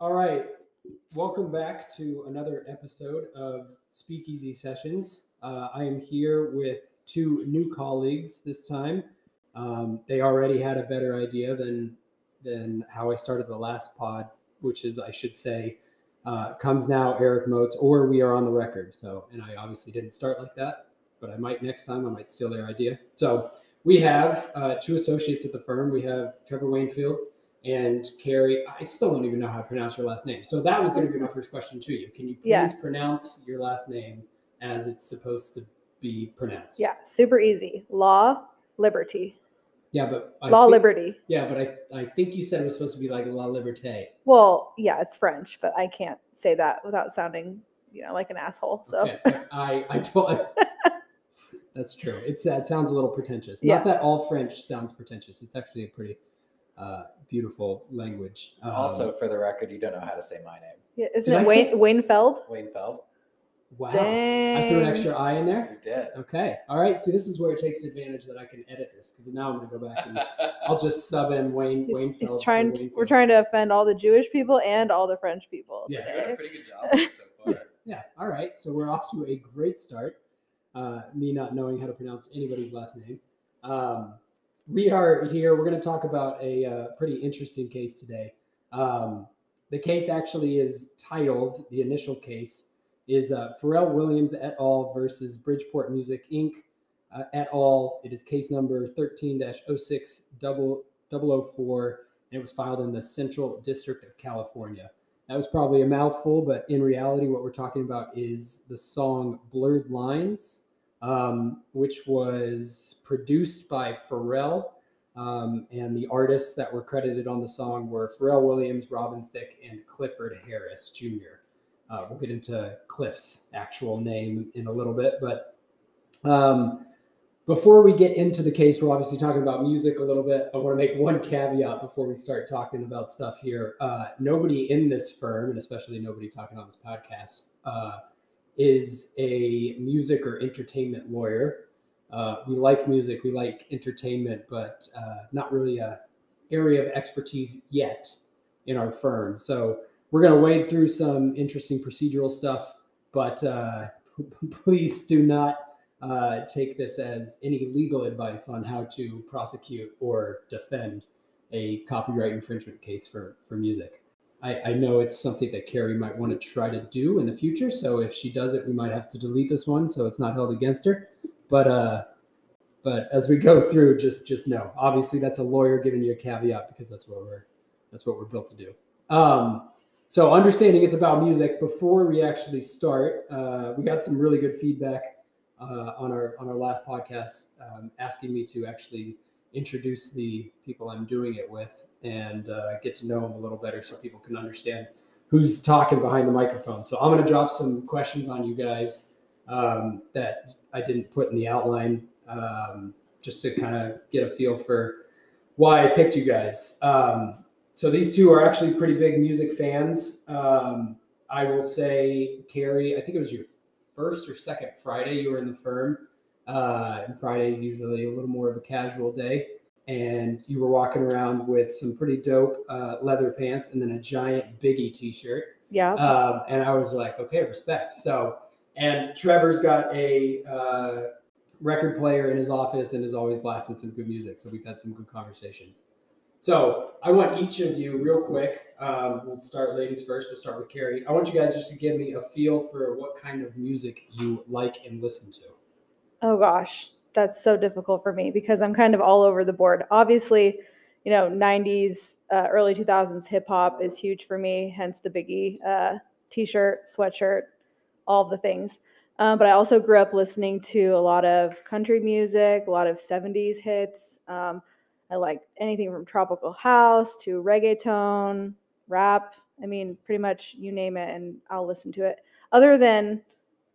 All right. Welcome back to another episode of Speakeasy Sessions. Uh, I am here with two new colleagues this time. Um, they already had a better idea than than how I started the last pod, which is, I should say, uh, comes now Eric Motes, or we are on the record. So, and I obviously didn't start like that, but I might next time. I might steal their idea. So, we have uh, two associates at the firm. We have Trevor Wainfield and Carrie. I still don't even know how to pronounce your last name. So that was going to be my first question to you. Can you please Yeah. pronounce your last name as it's supposed to be pronounced? Yeah, super easy. Law, liberty. Yeah, but I Law, think- liberty. Yeah, but I, I think you said it was supposed to be like La Liberté. Well, yeah, it's French, but I can't say that without sounding, you know, like an asshole. So Okay, I I don't. that's true. It's it sounds a little pretentious. Yeah. Not that all French sounds pretentious. It's actually a pretty uh, beautiful language. Um, Also, for the record, you don't know how to say my name. yeah, isn't I it say- Wayne Waynefeld? Wayne Feld. wow, Dang. I threw an extra I in there. You did. Okay, all right. See, this is where it takes advantage that I can edit this because now I'm going to go back and I'll just sub in Wayne He's, Wayne. he's trying. To, we're trying to offend all the Jewish people and all the French people. Yes. You did pretty good job so far. Yeah. All right. So we're off to a great start. Uh, me not knowing how to pronounce anybody's last name. Um, we are here. We're going to talk about a uh, pretty interesting case today. Um, the case actually is titled, the initial case is uh, Pharrell Williams et al. versus Bridgeport Music Inc. Uh, et al. It is case number 13 06 004, and it was filed in the Central District of California. That was probably a mouthful, but in reality, what we're talking about is the song Blurred Lines, um, which was produced by Pharrell. Um, and the artists that were credited on the song were Pharrell Williams, Robin Thicke, and Clifford Harris Jr. Uh, we'll get into Cliff's actual name in a little bit, but um, before we get into the case, we're obviously talking about music a little bit. I want to make one caveat before we start talking about stuff here. Uh, nobody in this firm, and especially nobody talking on this podcast, uh, is a music or entertainment lawyer. Uh, we like music, we like entertainment, but uh, not really a area of expertise yet in our firm. So we're going to wade through some interesting procedural stuff, but uh, please do not uh, take this as any legal advice on how to prosecute or defend a copyright infringement case for, for music. I, I know it's something that Carrie might want to try to do in the future. So if she does it, we might have to delete this one so it's not held against her. But uh, but as we go through, just just know, obviously that's a lawyer giving you a caveat because that's what we're that's what we're built to do. Um, so understanding it's about music. Before we actually start, uh, we got some really good feedback uh, on our on our last podcast, um, asking me to actually introduce the people I'm doing it with and uh, get to know them a little better, so people can understand who's talking behind the microphone. So I'm going to drop some questions on you guys um, that I didn't put in the outline, um, just to kind of get a feel for why I picked you guys. Um, so these two are actually pretty big music fans. Um, I will say, Carrie, I think it was your first or second Friday you were in the firm. Uh, and Friday is usually a little more of a casual day. And you were walking around with some pretty dope uh, leather pants and then a giant Biggie t-shirt. Yeah. Um, and I was like, okay, respect. So, and Trevor's got a uh, record player in his office and is always blasting some good music. So we've had some good conversations. So I want each of you, real quick. Um, we'll start ladies first. We'll start with Carrie. I want you guys just to give me a feel for what kind of music you like and listen to. Oh gosh, that's so difficult for me because I'm kind of all over the board. Obviously, you know, 90s, uh, early 2000s hip hop is huge for me, hence the Biggie uh, t shirt, sweatshirt, all the things. Um, but I also grew up listening to a lot of country music, a lot of 70s hits. Um, I like anything from tropical house to reggaeton, rap. I mean, pretty much you name it, and I'll listen to it. Other than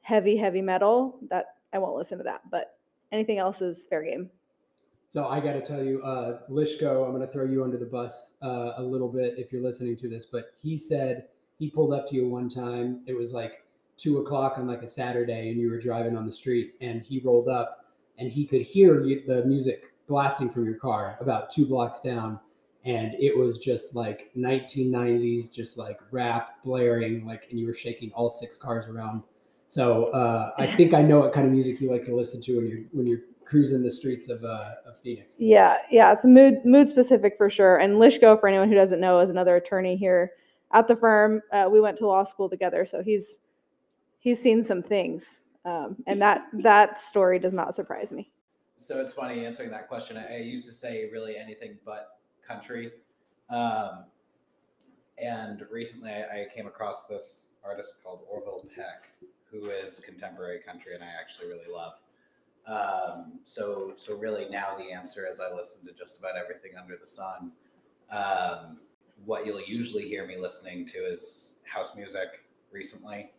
heavy, heavy metal, that I won't listen to that. But anything else is fair game. So I got to tell you, uh, Lishko, I'm going to throw you under the bus uh, a little bit if you're listening to this, but he said he pulled up to you one time. It was like two o'clock on like a Saturday and you were driving on the street and he rolled up and he could hear you, the music blasting from your car about two blocks down. And it was just like 1990s, just like rap blaring, like, and you were shaking all six cars around. So uh, I think I know what kind of music you like to listen to when you're when you're cruising the streets of, uh, of Phoenix. Yeah, yeah, it's mood mood specific for sure. And Lishko, for anyone who doesn't know, is another attorney here at the firm. Uh, we went to law school together, so he's he's seen some things, um, and that that story does not surprise me. So it's funny answering that question. I, I used to say really anything but country. Um, and recently I, I came across this artist called Orville Peck, who is contemporary country and I actually really love. Um, so, so really now the answer is I listen to just about everything under the sun. Um, what you'll usually hear me listening to is house music recently.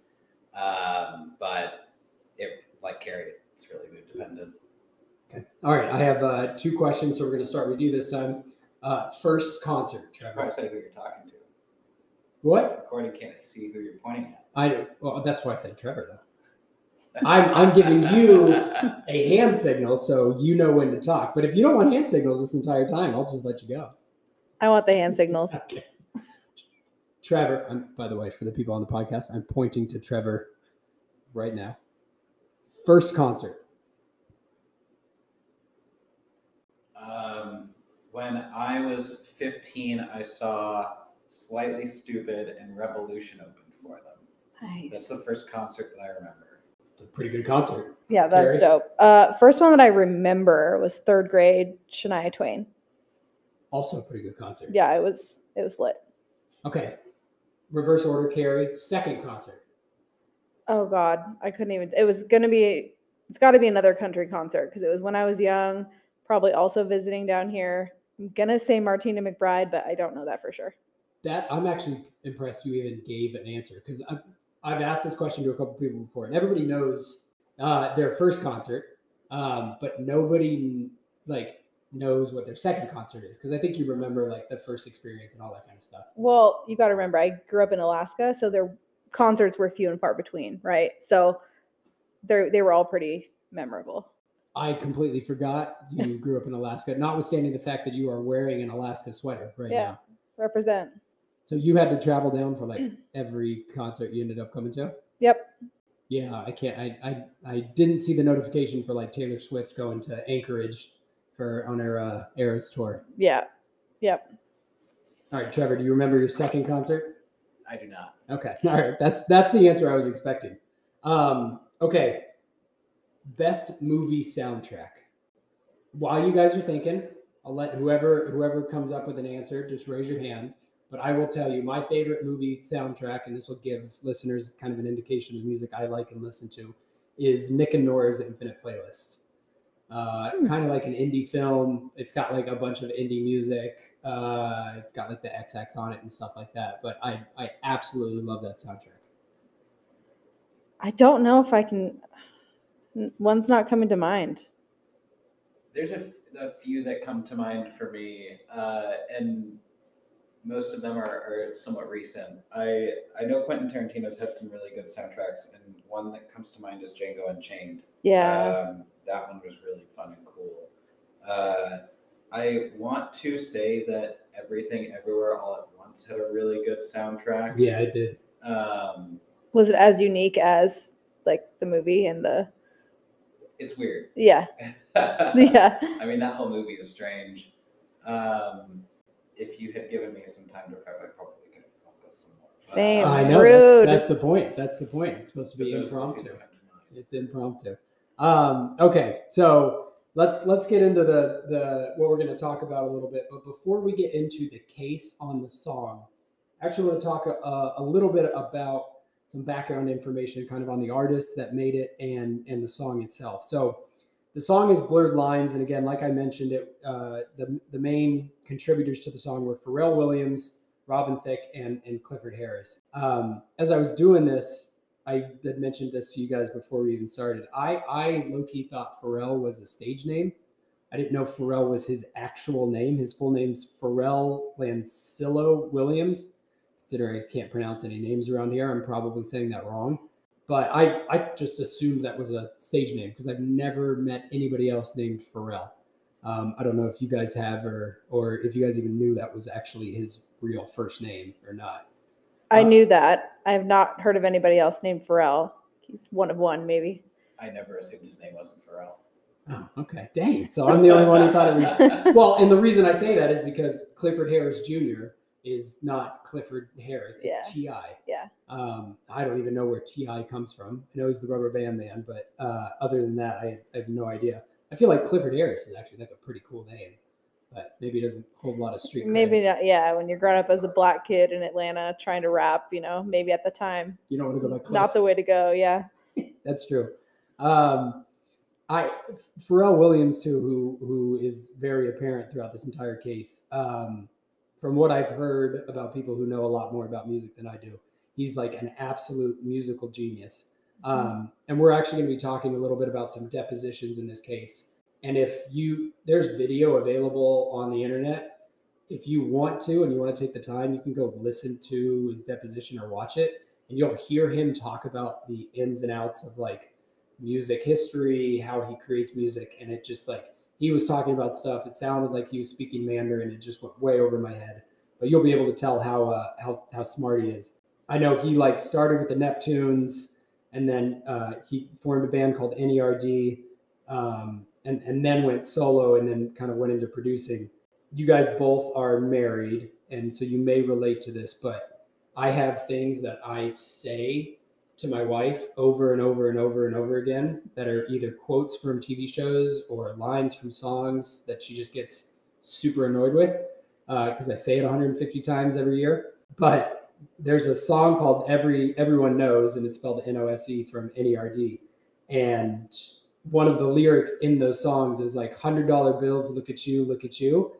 Um, but it, like Carrie, it's really mood dependent. Okay. All right. I have uh, two questions, so we're going to start with you this time. Uh, first concert, Trevor. Probably say who you're talking to. What? According can't see who you're pointing at. I well, that's why I said Trevor though. I'm I'm giving you a hand signal so you know when to talk. But if you don't want hand signals this entire time, I'll just let you go. I want the hand signals. Okay. Trevor, I'm, by the way, for the people on the podcast, I'm pointing to Trevor right now. First concert. Um, when I was 15, I saw Slightly Stoopid and Rebelution open for them. Nice. That's the first concert that I remember. It's a pretty good concert. Yeah, that's Carrie? dope. Uh, first one that I remember was third grade, Shania Twain. Also a pretty good concert. Yeah, it was it was lit. Okay. Reverse order, Carrie. Second concert. Oh God, I couldn't even. It was gonna be. It's got to be another country concert because it was when I was young. Probably also visiting down here. I'm gonna say Martina McBride, but I don't know that for sure. That I'm actually impressed you even gave an answer because I've, I've asked this question to a couple people before, and everybody knows uh, their first concert, um, but nobody like knows what their second concert is because I think you remember like the first experience and all that kind of stuff. Well, you got to remember, I grew up in Alaska, so their concerts were few and far between, right? So they they were all pretty memorable. I completely forgot you grew up in Alaska, notwithstanding the fact that you are wearing an Alaska sweater right Yeah. now. Represent. So you had to travel down for like every concert you ended up coming to. Yep. Yeah, I can't. I I, I didn't see the notification for like Taylor Swift going to Anchorage for on her uh, Eras tour. Yeah. Yep. All right, Trevor, do you remember your second concert? I do not. Okay, all right, that's that's the answer I was expecting. Um, okay, best movie soundtrack. While you guys are thinking, I'll let whoever whoever comes up with an answer just raise your hand. But I will tell you my favorite movie soundtrack, and this will give listeners kind of an indication of music I like and listen to, is Nick and Nora's Infinite Playlist. Uh, Hmm. Kind of like an indie film. It's got like a bunch of indie music. Uh, it's got like the XX on it and stuff like that. But I I absolutely love that soundtrack. I don't know if I can. N- One's not coming to mind. There's a, a few that come to mind for me, uh, and most of them are, are somewhat recent. I I know Quentin Tarantino's had some really good soundtracks, and one that comes to mind is Django Unchained. Yeah. Um, that one was really fun and cool. Uh, I want to say that Everything Everywhere All at Once had a really good soundtrack. Yeah, I did. Um, Was it as unique as like the movie and the? It's weird. Yeah. Yeah. I mean, that whole movie is strange. Um, if you had given me some time to prep, I probably could have come up with some more. But, Same. I uh, know Rude. that's, that's the point. That's the point. It's supposed to be those are the two impromptu. that come to mind. It's impromptu. Um, okay, so let's let's get into the the what we're going to talk about a little bit. But before we get into the case on the song, I actually want to talk a, a little bit about some background information, kind of on the artists that made it and and the song itself. So the song is Blurred Lines, and again, like I mentioned, it uh, the the main contributors to the song were Pharrell Williams, Robin Thicke, and and Clifford Harris. Um, as I was doing this, I had mentioned this to you guys before we even started. I I low key thought Pharrell was a stage name. I didn't know Pharrell was his actual name. His full name's Pharrell Lanscilo Williams. Considering I can't pronounce any names around here, I'm probably saying that wrong. but I I just assumed that was a stage name because I've never met anybody else named Pharrell. Um, I don't know if you guys have or or if you guys even knew that was actually his real first name or not. I Uh, knew that. I have not heard of anybody else named Pharrell. He's one of one, maybe. I never assumed his name wasn't Pharrell. Oh, okay, dang. So I'm the only one who thought it was. Well, and the reason I say that is because Clifford Harris Jr. is not Clifford Harris. It's Ti. Yeah. Um, I don't even know where T.I. comes from. I know he's the Rubber Band Man, but uh, other than that, I, I have no idea. I feel like Clifford Harris is actually like a pretty cool name, but maybe it doesn't hold a lot of street. Maybe not. Yeah, when you're growing up as a black kid in Atlanta trying to rap, you know, maybe at the time, you don't want to go by Cliff. not the way to go. Yeah. That's true. Um, I Pharrell Williams too, who who is very apparent throughout this entire case. Um, from what I've heard about people who know a lot more about music than I do, he's like an absolute musical genius. Um, and we're actually going to be talking a little bit about some depositions in this case. And if you there's video available on the internet, if you want to and you want to take the time, you can go listen to his deposition or watch it and you'll hear him talk about the ins and outs of like music history, how he creates music, and it just like he was talking about stuff. It sounded like he was speaking Mandarin. It just went way over my head. But you'll be able to tell how uh, how how smart he is. I know he like started with the Neptunes, and then uh, he formed a band called NERD, um, and and then went solo, and then kind of went into producing. You guys both are married, and so you may relate to this, but I have things that I say to my wife over and over and over and over again that are either quotes from TV shows or lines from songs that she just gets super annoyed with uh, because I say it 150 times every year. But there's a song called "Every Everyone Nose" and it's spelled N-O-S-E from NERD, and one of the lyrics in those songs is like hundred dollar bills, look at you, look at you.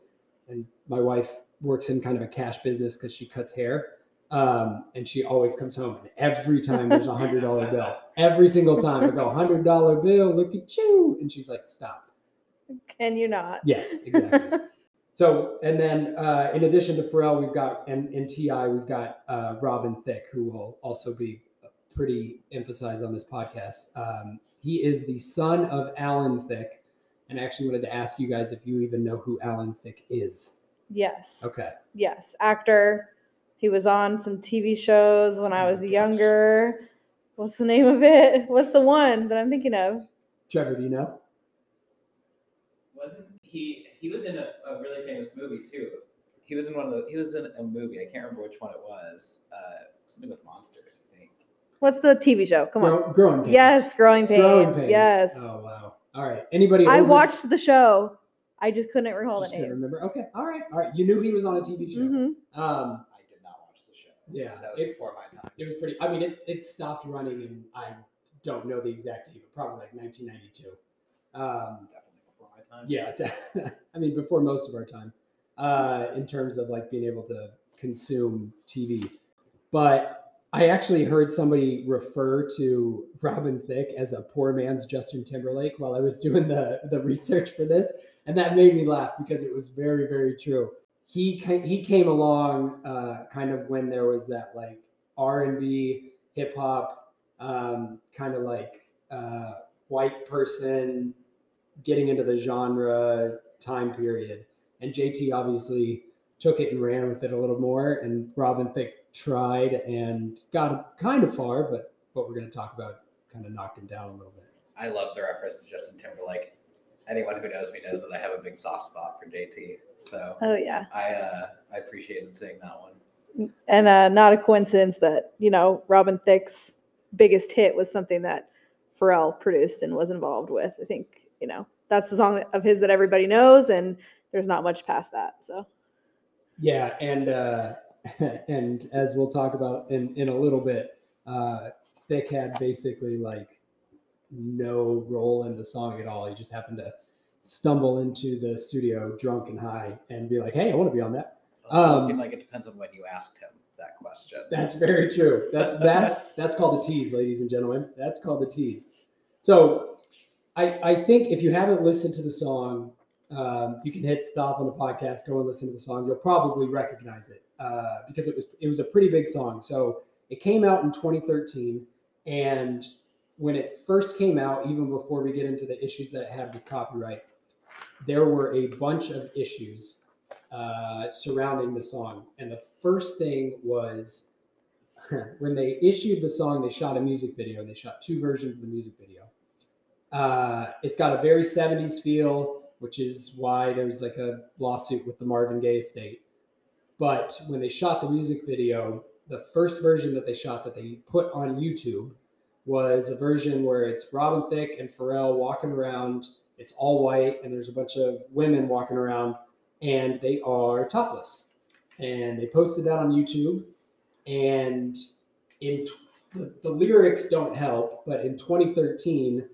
And my wife works in kind of a cash business because she cuts hair. Um, and she always comes home and every time there's a hundred dollar bill. Every single time I go, hundred dollar bill, look at you. And she's like, stop. Can you not? Yes, exactly. so, and then uh, in addition to Pharrell, we've got, and in TI, we've got uh, Robin Thicke, who will also be pretty emphasized on this podcast. Um, he is the son of Alan Thicke. And I actually wanted to ask you guys if you even know who Alan Thicke is. Yes. Okay. Yes. Actor. He was on some TV shows when I Oh was gosh. younger. What's the name of it? What's the one that I'm thinking of? Trevor, do you know? Wasn't he? He was in a, a really famous movie too. He was in one of the. He was in a movie. I can't remember which one it was. Uh, something with monsters, I think. What's the TV show? Come on. Growing pains. Yes, Growing Pains. Growing pains. Yes. Oh wow. All right. Anybody? I over- watched the show. I just couldn't recall Just the couldn't name. remember. Okay. All right. All right. You knew he was on a TV show. hmm Um. I did not watch the show. Yeah. that was It, before my time. it was pretty. I mean, it, it stopped running, and I don't know the exact date, but probably like 1992. Um. Definitely before my time. Yeah. I mean, before most of our time, uh, in terms of like being able to consume TV. But I actually heard somebody refer to Robin Thicke as a poor man's Justin Timberlake while I was doing the, the research for this. And that made me laugh because it was very, very true. He, he came along uh, kind of when there was that like R&B, hip hop, um, kind of like uh, white person getting into the genre time period. And JT obviously took it and ran with it a little more. And Robin Thicke tried and got kind of far, but what we're going to talk about kind of knocked him down a little bit. I love the reference to Justin Timberlake. Anyone who knows me knows that I have a big soft spot for JT. So Oh yeah, I uh, I appreciated seeing that one. and uh, not a coincidence that you know Robin Thicke's biggest hit was something that Pharrell produced and was involved with. I think you know that's the song of his that everybody knows, and there's not much past that. So Yeah, and uh, and as we'll talk about in in a little bit, uh, Thicke had basically like no role in the song at all. He just happened to stumble into the studio drunk and high and be like, "Hey, I want to be on that." It does Um, seem like it depends on when you asked him that question. That's very true. That's that's that's called the tease, ladies and gentlemen. That's called the tease. So, I I think if you haven't listened to the song, um, you can hit stop on the podcast, go and listen to the song. You'll probably recognize it uh, because it was it was a pretty big song. So it came out in 2013, And when it first came out, even before we get into the issues that it had with copyright, there were a bunch of issues uh, surrounding the song. And the first thing was when they issued the song, they shot a music video. And they shot two versions of the music video. Uh, it's got a very 70s feel, which is why there's like a lawsuit with the Marvin Gaye estate. But when they shot the music video, the first version that they shot that they put on YouTube was a version where it's Robin Thicke and Pharrell walking around. It's all white, and there's a bunch of women walking around, and they are topless. And they posted that on YouTube. And in t- the, the lyrics don't help, but in 2013,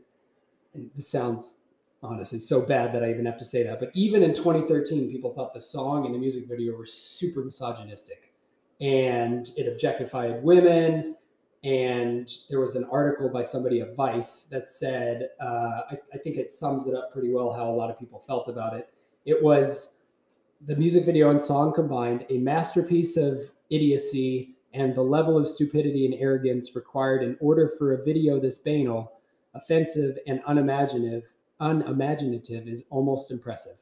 and this sounds honestly so bad that I even have to say that, but even in 2013, people thought the song and the music video were super misogynistic and it objectified women. And there was an article by somebody at Vice that said, uh, I, I think it sums it up pretty well how a lot of people felt about it. It was the music video and song combined, a masterpiece of idiocy and the level of stupidity and arrogance required in order for a video this banal, offensive, and unimaginative unimaginative is almost impressive.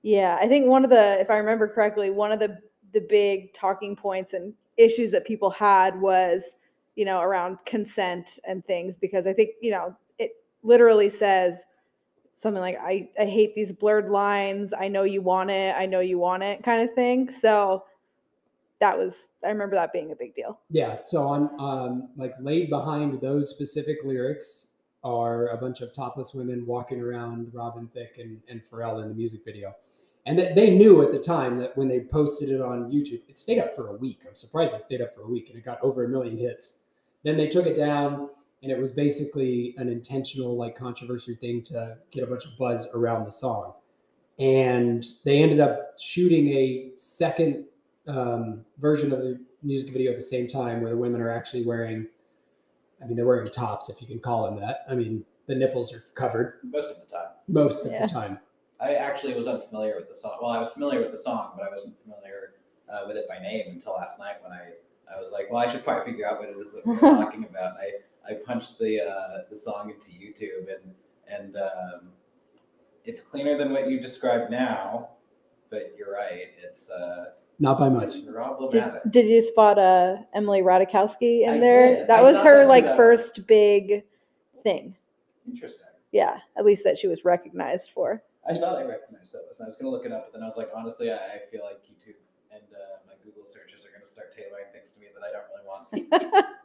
Yeah, I think one of the, if I remember correctly, one of the the big talking points and issues that people had was, you know, around consent and things because I think, you know, it literally says something like I I hate these blurred lines. I know you want it. I know you want it kind of thing. So that was I remember that being a big deal. Yeah. So on um like laid behind those specific lyrics are a bunch of topless women walking around Robin Thicke and, and Pharrell in the music video. And they knew at the time that when they posted it on YouTube, it stayed up for a week. I'm surprised it stayed up for a week and it got over a million hits. Then they took it down and it was basically an intentional like controversy thing to get a bunch of buzz around the song. And they ended up shooting a second um, version of the music video at the same time where the women are actually wearing I mean, they're wearing tops, if you can call them that. I mean, the nipples are covered most of the time. most of the time. I actually was unfamiliar with the song. Well, I was familiar with the song, but I wasn't familiar uh, with it by name until last night when I, I was like, well, I should probably figure out what it is that we're talking about. I, I punched the uh, the song into YouTube and and um, it's cleaner than what you described now, but you're right. It's uh, Not by much. Did, problematic. did you spot uh Emily Ratajkowski in I there? did. That I was her that's like first big thing. Interesting. Yeah, at least that she was recognized for. I thought I recognized that, and I was going to look it up, but then I was like, honestly, I, I feel like YouTube and uh, my Google searches are going to start tailoring things to me that I don't really want.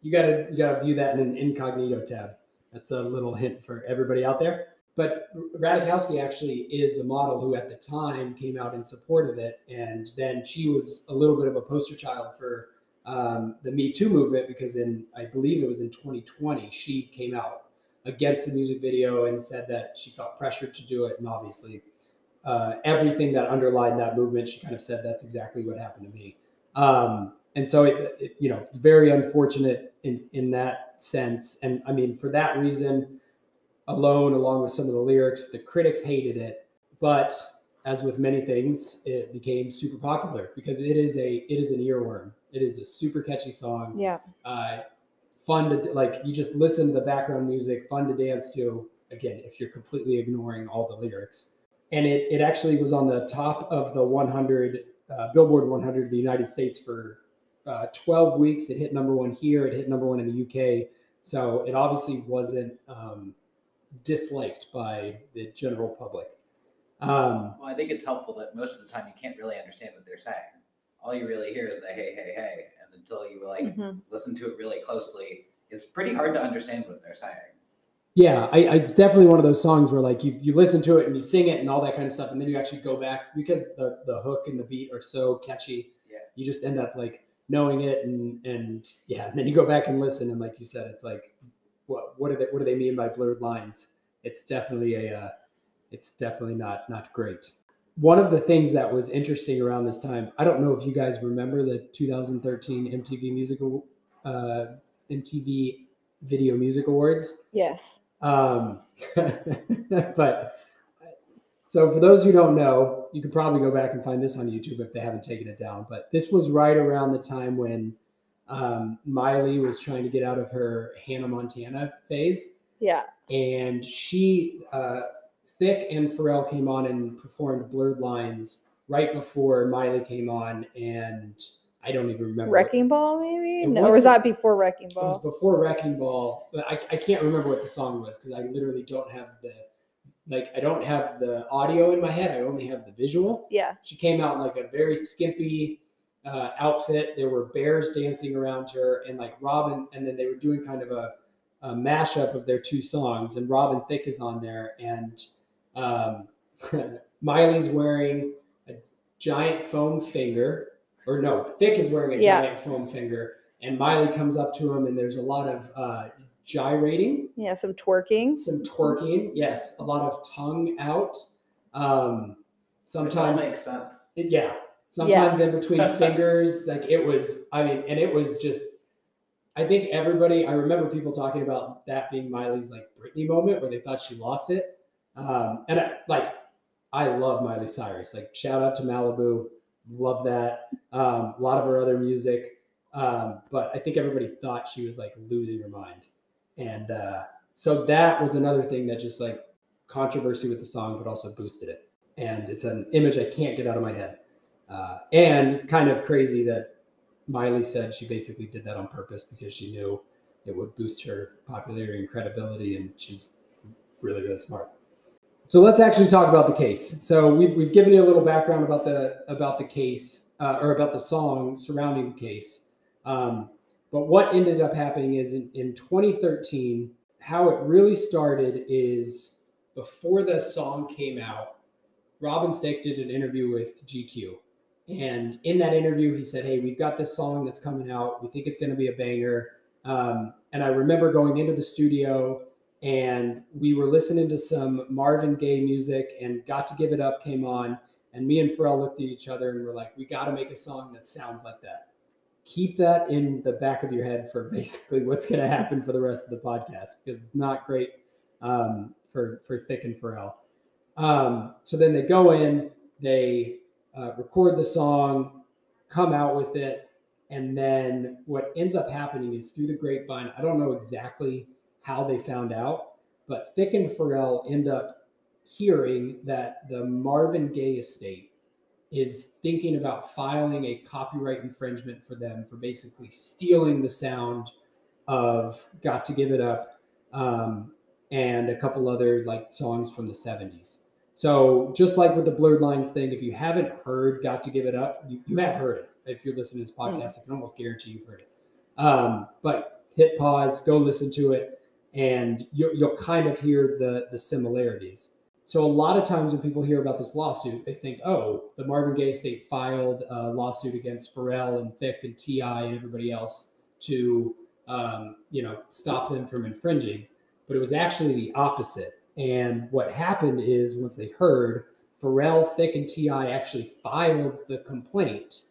You gotta you gotta view that in an incognito tab. That's a little hint for everybody out there. But Ratajkowski actually is the model who at the time came out in support of it, and then she was a little bit of a poster child for um, the Me Too movement because in I believe it was in 2020 she came out against the music video and said that she felt pressured to do it, and obviously uh, everything that underlined that movement, she kind of said that's exactly what happened to me. Um, and so it, it, you know very unfortunate in in that sense. And i mean for that reason alone along with some of the lyrics the critics hated it. But as with many things it became super popular because it is a it is an earworm. It is a super catchy song. Yeah. uh, fun to like you just listen to the background music fun to dance to again if you're completely ignoring all the lyrics. And it, it actually was on the top of the 100 uh, billboard 100 of the united states for uh, 12 weeks it hit number one here it hit number one in the uk so it obviously wasn't um, disliked by the general public um, Well, I think it's helpful that most of the time you can't really understand what they're saying. All you really hear is the hey, hey, hey, and until you like Mhm. listen to it really closely, it's pretty hard to understand what they're saying. Yeah, I, I, it's definitely one of those songs where like you, you listen to it and you sing it and all that kind of stuff, and then you actually go back because the the hook and the beat are so catchy. Yeah. You just end up like knowing it and and yeah, and then you go back and listen and like you said, it's like what what do they what do they mean by blurred lines? It's definitely a uh, it's definitely not not great. One of the things that was interesting around this time, I don't know if you guys remember the 2013 MTV Musical uh, MTV Video Music Awards. Yes. Um, but so for those who don't know, you could probably go back and find this on YouTube if they haven't taken it down. But this was right around the time when um, Miley was trying to get out of her Hannah Montana phase, Yeah. and she, uh, Thicke and Pharrell came on and performed Blurred Lines right before Miley came on, and I don't even remember. Wrecking Ball, maybe? It No, or was that before Wrecking Ball? It was before Wrecking Ball, but I, I can't remember what the song was because I literally don't have the like I don't have the audio in my head. I only have the visual. Yeah. She came out in like a very skimpy uh, outfit. There were bears dancing around her, and like Robin, and then they were doing kind of a, a mashup of their two songs. And Robin Thicke is on there, and um, Miley's wearing a giant foam finger, or no, Thicke is wearing a Yeah. giant foam finger, and Miley comes up to him, and there's a lot of uh, gyrating Yeah, some twerking. some twerking. Yes, a lot of tongue out. Um, sometimes, makes sense. it- yeah, sometimes in between fingers. Like it was, I mean, and it was just. I think everybody. I remember people talking about that being Miley's like Britney moment where they thought she lost it. Um, and I, like, I love Miley Cyrus. Like, shout out to Malibu, love that. Um, a lot of her other music. Um, but I think everybody thought she was like losing her mind. And uh, so that was another thing that just like controversy with the song, but also boosted it. And it's an image I can't get out of my head. Uh, and it's kind of crazy that Miley said she basically did that on purpose because she knew it would boost her popularity and credibility. And she's really, really smart. So let's actually talk about the case. So we've, we've given you a little background about the about the case uh, or about the song surrounding the case. Um, but what ended up happening is in, in 2013, how it really started is before the song came out, Robin Thicke did an interview with GQ. And in that interview, he said, Hey, we've got this song that's coming out. We think it's going to be a banger. Um, and I remember going into the studio and we were listening to some Marvin Gaye music and Got to Give It Up came on. And me and Pharrell looked at each other and we're like, We got to make a song that sounds like that keep that in the back of your head for basically what's going to happen for the rest of the podcast because it's not great um, for for Thicke and Pharrell. Um, so then they go in, they uh, record the song, come out with it, and then what ends up happening is through the grapevine. I don't know exactly how they found out, but Thicke and Pharrell end up hearing that the Marvin Gaye estate is thinking about filing a copyright infringement for them for basically stealing the sound of "Got to Give It Up" um, and a couple other like songs from the '70s. So just like with the Blurred Lines thing, if you haven't heard "Got to Give It Up," you, you have heard it. If you're listening to this podcast, I can almost guarantee you've heard it. Um, but hit pause, go listen to it, and you, you'll kind of hear the the similarities. So a lot of times when people hear about this lawsuit, they think, oh, the Marvin Gaye estate filed a lawsuit against Pharrell and Thicke and T.I. and everybody else to, um, you know, stop them from infringing. But it was actually the opposite. And what happened is once they heard, Pharrell, Thicke, and T.I. actually filed the complaint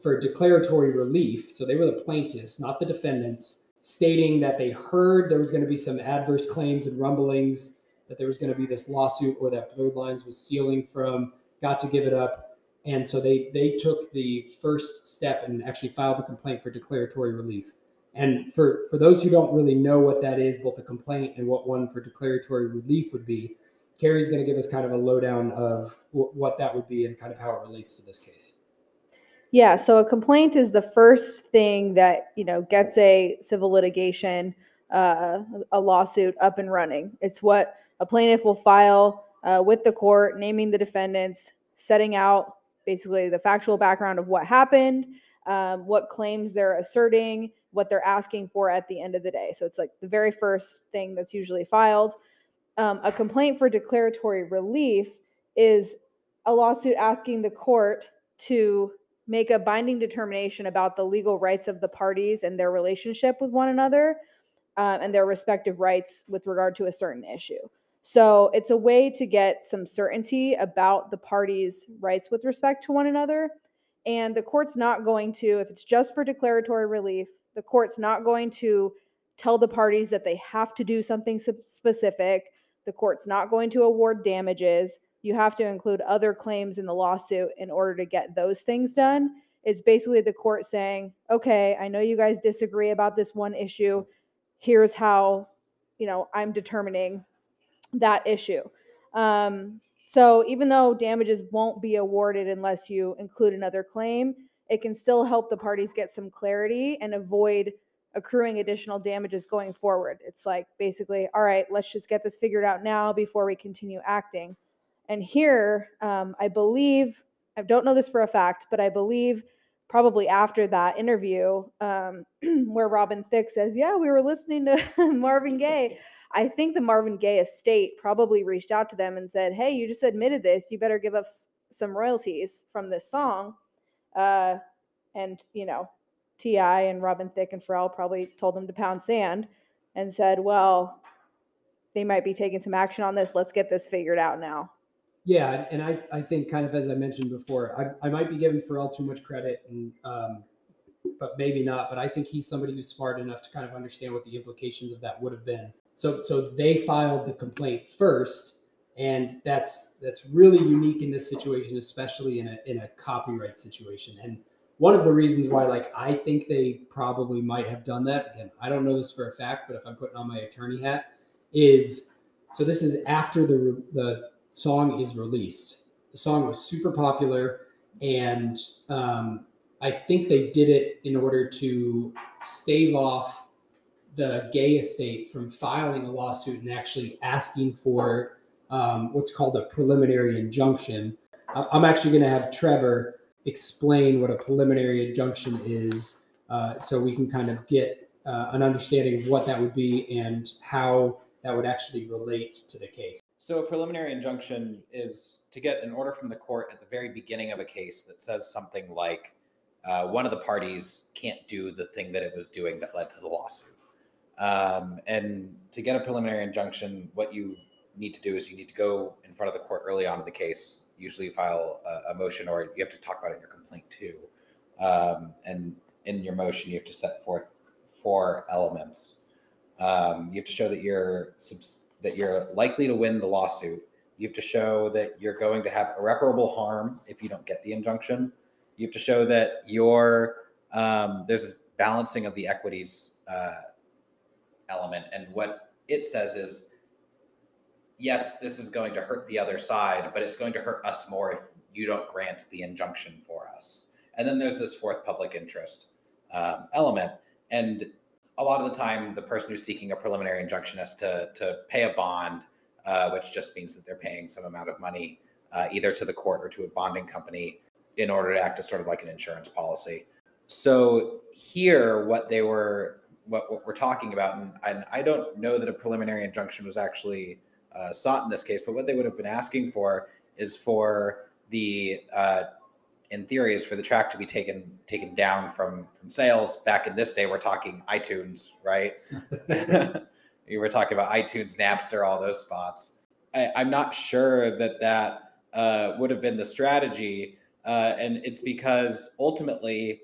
for declaratory relief. So they were the plaintiffs, not the defendants, stating that they heard there was going to be some adverse claims and rumblings that there was going to be this lawsuit or that Blurred Lines was stealing from Got to Give It Up. And so they they took the first step and actually filed a complaint for declaratory relief. And for for those who don't really know what that is, both a complaint and what one for declaratory relief would be, Carrie's going to give us kind of a lowdown of w- what that would be and kind of how it relates to this case. Yeah, so a complaint is the first thing that, you know, gets a civil litigation, uh, a lawsuit up and running. It's what a plaintiff will file uh, with the court, naming the defendants, setting out basically the factual background of what happened, um, what claims they're asserting, what they're asking for at the end of the day. So it's like the very first thing that's usually filed. Um, a complaint for declaratory relief is a lawsuit asking the court to make a binding determination about the legal rights of the parties and their relationship with one another uh, and their respective rights with regard to a certain issue. So it's a way to get some certainty about the parties' rights with respect to one another. And the court's not going to, if it's just for declaratory relief, the court's not going to tell the parties that they have to do something specific. The court's not going to award damages. You have to include other claims in the lawsuit in order to get those things done. It's basically the court saying, okay, I know you guys disagree about this one issue. Here's how, you know, I'm determining that issue. Um, so even though damages won't be awarded unless you include another claim, it can still help the parties get some clarity and avoid accruing additional damages going forward. It's like basically, all right, let's just get this figured out now before we continue acting. And here, um, I believe, I don't know this for a fact, but I believe probably after that interview um, where Robin Thicke says, Yeah, we were listening to Marvin Gaye. I think the Marvin Gaye estate probably reached out to them and said, Hey, you just admitted this. You better give us some royalties from this song. Uh, and, you know, T.I. and Robin Thicke and Pharrell probably told them to pound sand and said, Well, they might be taking some action on this. Let's get this figured out now. Yeah, and I, I think kind of as I mentioned before, I, I might be giving Pharrell too much credit, and um, but maybe not. But I think he's somebody who's smart enough to kind of understand what the implications of that would have been. So so they filed the complaint first, and that's that's really unique in this situation, especially in a in a copyright situation. And one of the reasons why like I think they probably might have done that again, I don't know this for a fact, but if I'm putting on my attorney hat, is so this is after the the song is released. The song was super popular, and um, I think they did it in order to stave off the Gaye estate from filing a lawsuit and actually asking for um, what's called a preliminary injunction. I'm actually going to have Trevor explain what a preliminary injunction is uh, so we can kind of get uh, an understanding of what that would be and how that would actually relate to the case. So a preliminary injunction is to get an order from the court at the very beginning of a case that says something like uh, one of the parties can't do the thing that it was doing that led to the lawsuit. Um, and to get a preliminary injunction, what you need to do is you need to go in front of the court early on in the case. Usually, file a, a motion, or you have to talk about it in your complaint too. Um, and in your motion, you have to set forth four elements. Um, you have to show that you're subs- that you're likely to win the lawsuit. You have to show that you're going to have irreparable harm if you don't get the injunction. You have to show that your um, there's this balancing of the equities uh, element, and what it says is, yes, this is going to hurt the other side, but it's going to hurt us more if you don't grant the injunction for us. And then there's this fourth public interest um, element, and a lot of the time, the person who's seeking a preliminary injunction has to to pay a bond, uh, which just means that they're paying some amount of money uh, either to the court or to a bonding company in order to act as sort of like an insurance policy. So here, what they were, what, what we're talking about, and, and I don't know that a preliminary injunction was actually uh, sought in this case, but what they would have been asking for is for the uh, in theory is for the track to be taken taken down from from sales. Back in this day we're talking itunes right? We were talking about itunes napster all those spots. I, am not sure that that uh, would have been the strategy uh, and it's because ultimately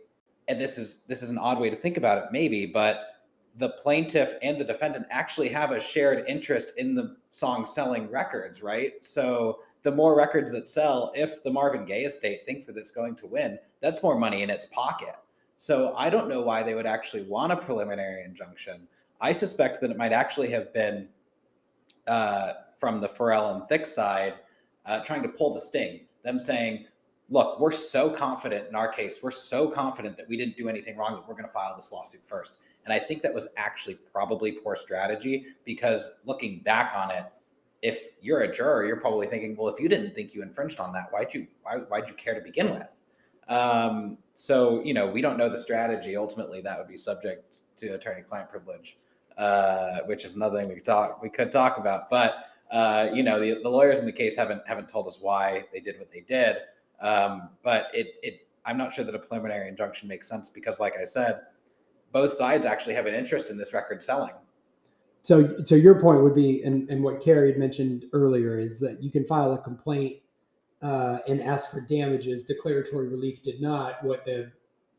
and this is this is an odd way to think about it maybe but the plaintiff and the defendant actually have a shared interest in the song selling records right? So the more records that sell, if the Marvin Gaye estate thinks that it's going to win, that's more money in its pocket. So I don't know why they would actually want a preliminary injunction. I suspect that it might actually have been uh, from the Pharrell and Thicke side uh, trying to pull the sting, them saying, look, we're so confident in our case, we're so confident that we didn't do anything wrong that we're going to file this lawsuit first. And I think that was actually probably poor strategy because looking back on it, if you're a juror, you're probably thinking, well, if you didn't think you infringed on that, why'd you why, why'd you care to begin with? Um, so you know, we don't know the strategy. Ultimately, that would be subject to attorney-client privilege, uh, which is another thing we could talk we could talk about. But uh, you know, the, the lawyers in the case haven't haven't told us why they did what they did. Um, but it it I'm not sure that a preliminary injunction makes sense because, like I said, both sides actually have an interest in this record selling so so your point would be and, and what carrie had mentioned earlier is that you can file a complaint uh, and ask for damages. Declaratory relief did not. What the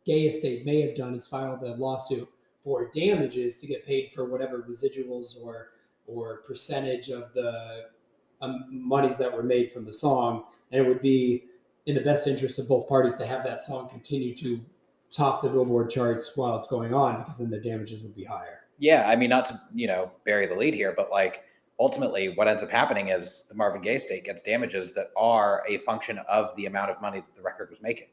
Gaye estate may have done is filed a lawsuit for damages to get paid for whatever residuals or or percentage of the um, monies that were made from the song. And it would be in the best interest of both parties to have that song continue to top the Billboard charts while it's going on, because then the damages would be higher. Yeah, I mean, not to you know bury the lead here, but like ultimately, what ends up happening is the Marvin Gaye estate gets damages that are a function of the amount of money that the record was making.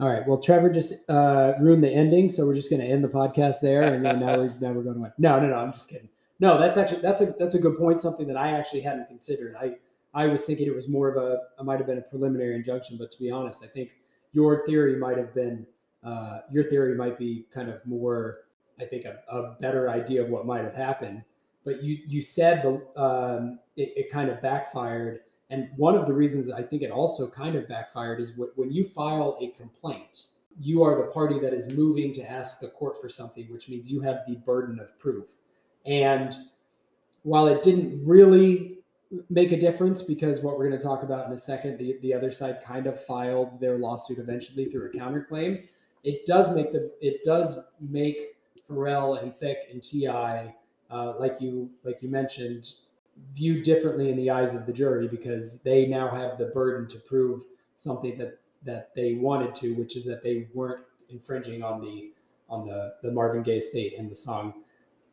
All right. Well, Trevor just uh, ruined the ending, so we're just going to end the podcast there, and then now we're now we're going to No, no, no. I'm just kidding. No, that's actually that's a that's a good point. Something that I actually hadn't considered. I I was thinking it was more of a it might have been a preliminary injunction, but to be honest, I think your theory might have been uh, your theory might be kind of more. I think a, a better idea of what might have happened. But you you said the um, it, it kind of backfired and one of the reasons I think it also kind of backfired is when you file a complaint, you are the party that is moving to ask the court for something, which means you have the burden of proof. And while it didn't really make a difference because what we're going to talk about in a second, the, the other side kind of filed their lawsuit eventually through a counterclaim. It does make the it does make Pharrell and Thicke and T.I, uh, like you like you mentioned, viewed differently in the eyes of the jury because they now have the burden to prove something that that they wanted to, which is that they weren't infringing on the on the the Marvin Gaye estate and the song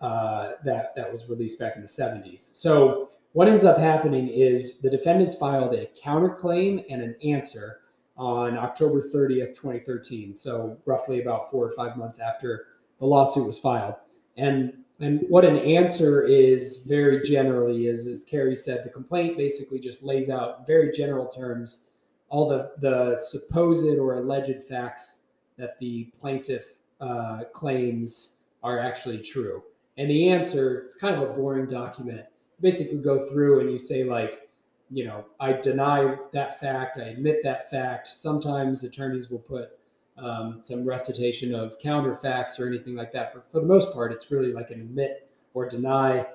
uh, that that was released back in the 70s. So what ends up happening is the defendants filed a counterclaim and an answer on October 30th, 2013. So roughly about four or five months after the lawsuit was filed. And and what an answer is very generally is, as Carrie said, the complaint basically just lays out very general terms all the, the supposed or alleged facts that the plaintiff uh, claims are actually true. And the answer, it's kind of a boring document. basically go through and you say, like, you know, I deny that fact, I admit that fact. Sometimes attorneys will put um, some recitation of counterfacts or anything like that. But for the most part, it's really like an admit or deny.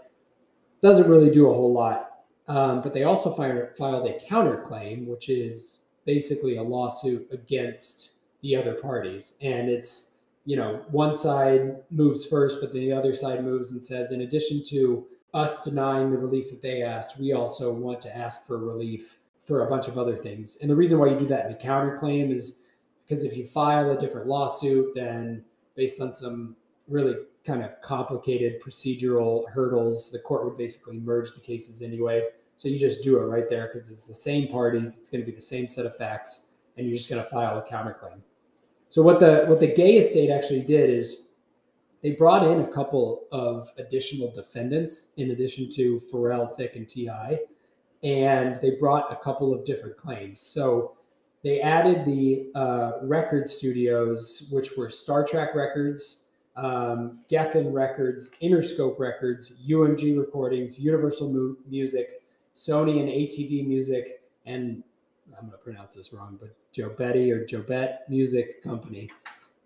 Doesn't really do a whole lot. Um, but they also filed a counterclaim, which is basically a lawsuit against the other parties. And it's, you know, one side moves first, but the other side moves and says, in addition to us denying the relief that they asked, we also want to ask for relief for a bunch of other things. And the reason why you do that in a counterclaim is because if you file a different lawsuit, then based on some really kind of complicated procedural hurdles, the court would basically merge the cases anyway. So you just do it right there because it's the same parties, it's going to be the same set of facts, and you're just going to file a counterclaim. So what the what the Gaye estate actually did is they brought in a couple of additional defendants in addition to Pharrell, Thicke, and T.I, and they brought a couple of different claims. So they added the uh, record studios, which were Star Trak Records, um, Geffen Records, Interscope Records, UMG Recordings, Universal Mu- Music, Sony and ATV Music, and I'm going to pronounce this wrong, but Joe Betty or Jobet Music Company.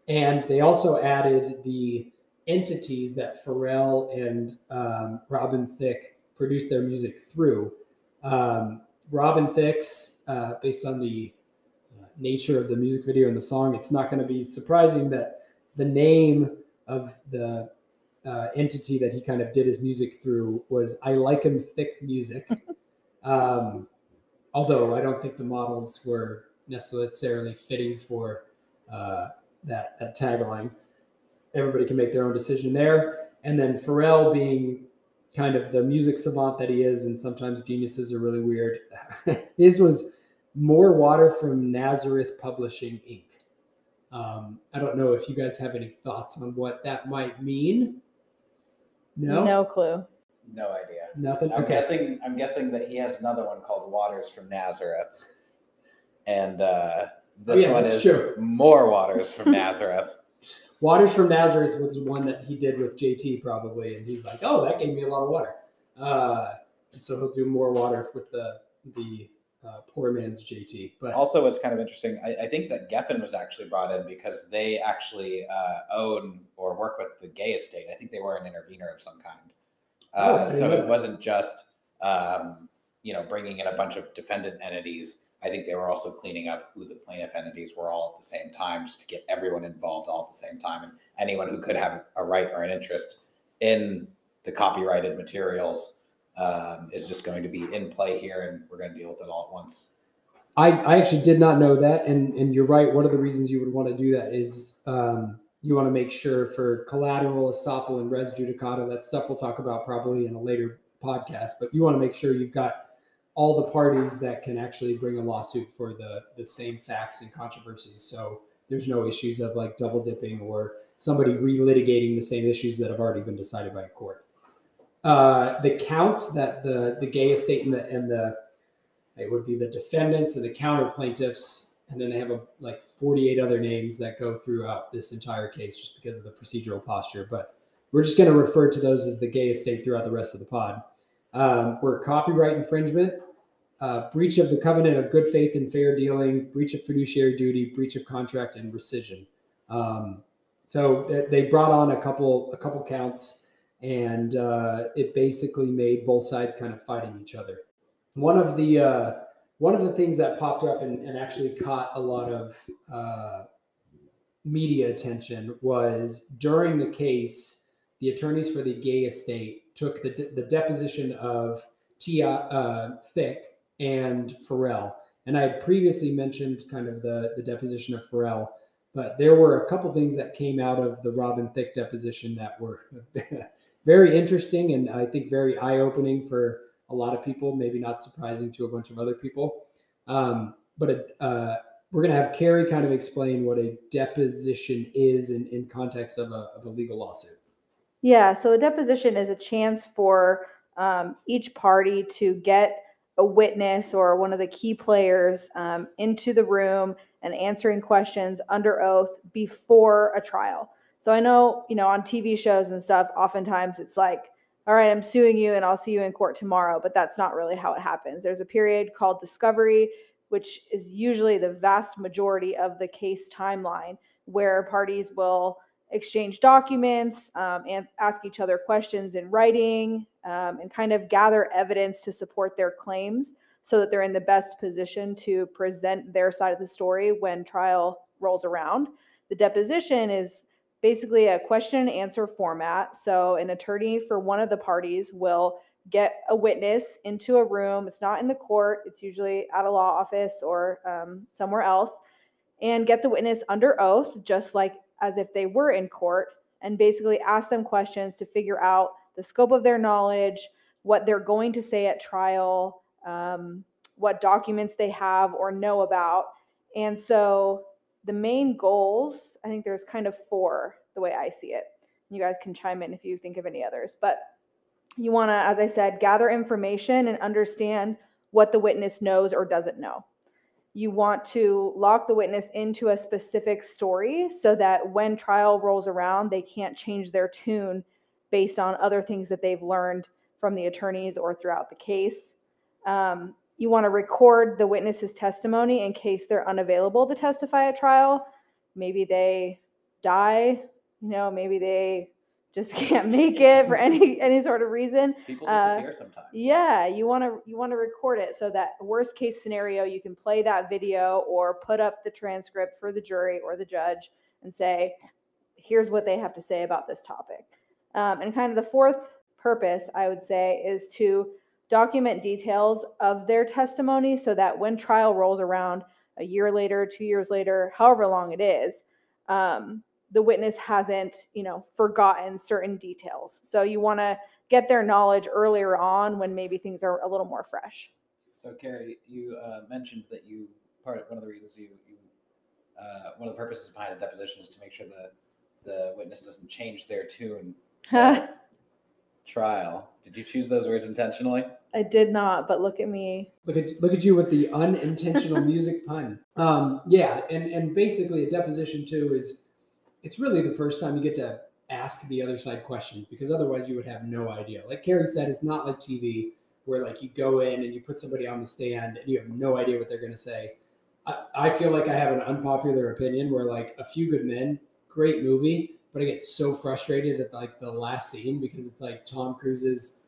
And they also added the entities that Pharrell and um, Robin Thicke produced their music through. Um, Robin Thicke's, uh, based on the nature of the music video and the song, it's not going to be surprising that the name of the uh, entity that he kind of did his music through was I Like Him Thick Music. um, although I don't think the models were necessarily fitting for uh, that, that tagline. Everybody can make their own decision there. And then Pharrell being kind of the music savant that he is, and sometimes geniuses are really weird. his was more water from Nazareth Publishing Inc. Um, I don't know if you guys have any thoughts on what that might mean. No, no clue. No idea. Nothing. I'm okay. guessing. I'm guessing that he has another one called Waters from Nazareth, and uh, this yeah, one is true. more Waters from Nazareth. Waters from Nazareth was one that he did with JT probably, and he's like, "Oh, that gave me a lot of water." Uh, and so he'll do more water with the the uh, poor man's JT. But Also, what's kind of interesting, I, I think that Geffen was actually brought in because they actually uh, own or work with the Gaye estate. I think they were an intervener of some kind. Oh, Uh, didn't so it wasn't just um, you know bringing in a bunch of defendant entities. I think they were also cleaning up who the plaintiff entities were all at the same time, just to get everyone involved all at the same time, and anyone who could have a right or an interest in the copyrighted materials um, is just going to be in play here, and we're going to deal with it all at once. I, I actually did not know that, and and you're right. One of the reasons you would want to do that is um, you want to make sure for collateral estoppel and res judicata. That stuff we'll talk about probably in a later podcast, but you want to make sure you've got all the parties that can actually bring a lawsuit for the the same facts and controversies. So there's no issues of like double dipping or somebody relitigating the same issues that have already been decided by a court. Uh, the counts that the the Gaye estate and the and the it would be the defendants and the counter plaintiffs, and then they have a, like 48 other names that go throughout this entire case just because of the procedural posture. But we're just going to refer to those as the Gaye estate throughout the rest of the pod. Um, we're copyright infringement, uh, breach of the covenant of good faith and fair dealing, breach of fiduciary duty, breach of contract, and rescission. Um, so they brought on a couple a couple counts, and uh, it basically made both sides kind of fighting each other one of the uh, one of the things that popped up and, and actually caught a lot of uh, media attention was during the case, the attorneys for the Gaye estate took the, de- the deposition of Tia uh, Thick and Pharrell. And I had previously mentioned kind of the, the deposition of Pharrell, but there were a couple things that came out of the Robin Thicke deposition that were very interesting and I think very eye opening for a lot of people, maybe not surprising to a bunch of other people. Um, but uh, we're going to have Carrie kind of explain what a deposition is in, in context of a, of a legal lawsuit. Yeah, so a deposition is a chance for um, each party to get a witness or one of the key players um, into the room and answering questions under oath before a trial. So I know, you know, on TV shows and stuff, oftentimes it's like all right, I'm suing you and I'll see you in court tomorrow. But that's not really how it happens. There's a period called discovery, which is usually the vast majority of the case timeline where parties will exchange documents um, and ask each other questions in writing um, and kind of gather evidence to support their claims so that they're in the best position to present their side of the story when trial rolls around. The deposition is basically a question and answer format. So, an attorney for one of the parties will get a witness into a room. It's not in the court, it's usually at a law office or um, somewhere else, and get the witness under oath, just like as if they were in court, and basically ask them questions to figure out the scope of their knowledge, what they're going to say at trial, um, what documents they have or know about. And so the main goals, I think there's kind of four the way I see it. You guys can chime in if you think of any others. But you want to, as I said, gather information and understand what the witness knows or doesn't know. You want to lock the witness into a specific story so that when trial rolls around, they can't change their tune based on other things that they've learned from the attorneys or throughout the case. Um, you want to record the witness's testimony in case they're unavailable to testify at trial. Maybe they die, you know, maybe they just can't make it for any any sort of reason. People uh, disappear uh, sometimes. Yeah, you want to you want to record it so that worst case scenario you can play that video or put up the transcript for the jury or the judge and say, here's what they have to say about this topic. Um, and kind of the fourth purpose I would say is to document details of their testimony so that when trial rolls around a year later, two years later, however long it is, um, the witness hasn't, you know, forgotten certain details. So you want to get their knowledge earlier on when maybe things are a little more fresh. So Carrie, you uh, mentioned that you part of one of the reasons you, you uh, one of the purposes behind a deposition is to make sure that the witness doesn't change their tune trial. Did you choose those words intentionally? I did not, but look at me. Look at look at you with the unintentional music pun. Um, yeah, and and basically a deposition too is it's really the first time you get to ask the other side questions because otherwise you would have no idea. Like Carrie said, it's not like TV where like you go in and you put somebody on the stand and you have no idea what they're going to say. I, I feel like I have an unpopular opinion where like A Few Good Men, great movie, but I get so frustrated at like the last scene because it's like Tom Cruise's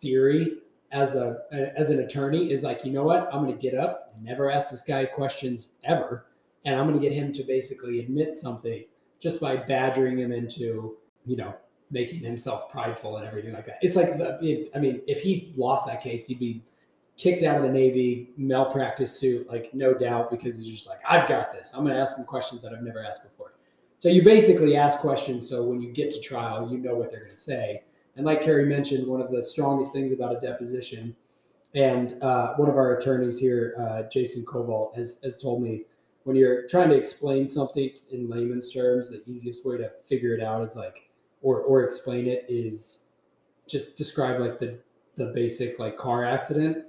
theory as a as an attorney is like, you know what? I'm going to get up, never ask this guy questions ever, and I'm going to get him to basically admit something just by badgering him into, you know, making himself prideful and everything like that. It's like the, it, I mean, if he lost that case, he'd be kicked out of the Navy, malpractice suit, like no doubt, because he's just like, I've got this. I'm going to ask him questions that I've never asked before. So you basically ask questions so when you get to trial, you know what they're going to say. And like Carrie mentioned, one of the strongest things about a deposition, and uh, one of our attorneys here, uh, Jason Koval, has, has told me when you're trying to explain something in layman's terms, the easiest way to figure it out is like, or, or explain it is just describe like the, the basic like car accident.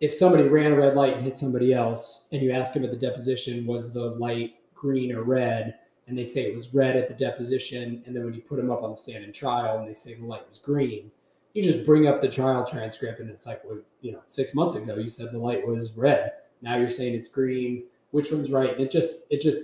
If somebody ran a red light and hit somebody else, and you ask them at the deposition, was the light green or red? And they say it was red at the deposition, and then when you put them up on the stand in trial and they say the light was green, you just bring up the trial transcript and it's like, well, you know, six months ago you said the light was red. Now you're saying it's green. Which one's right? And it just it just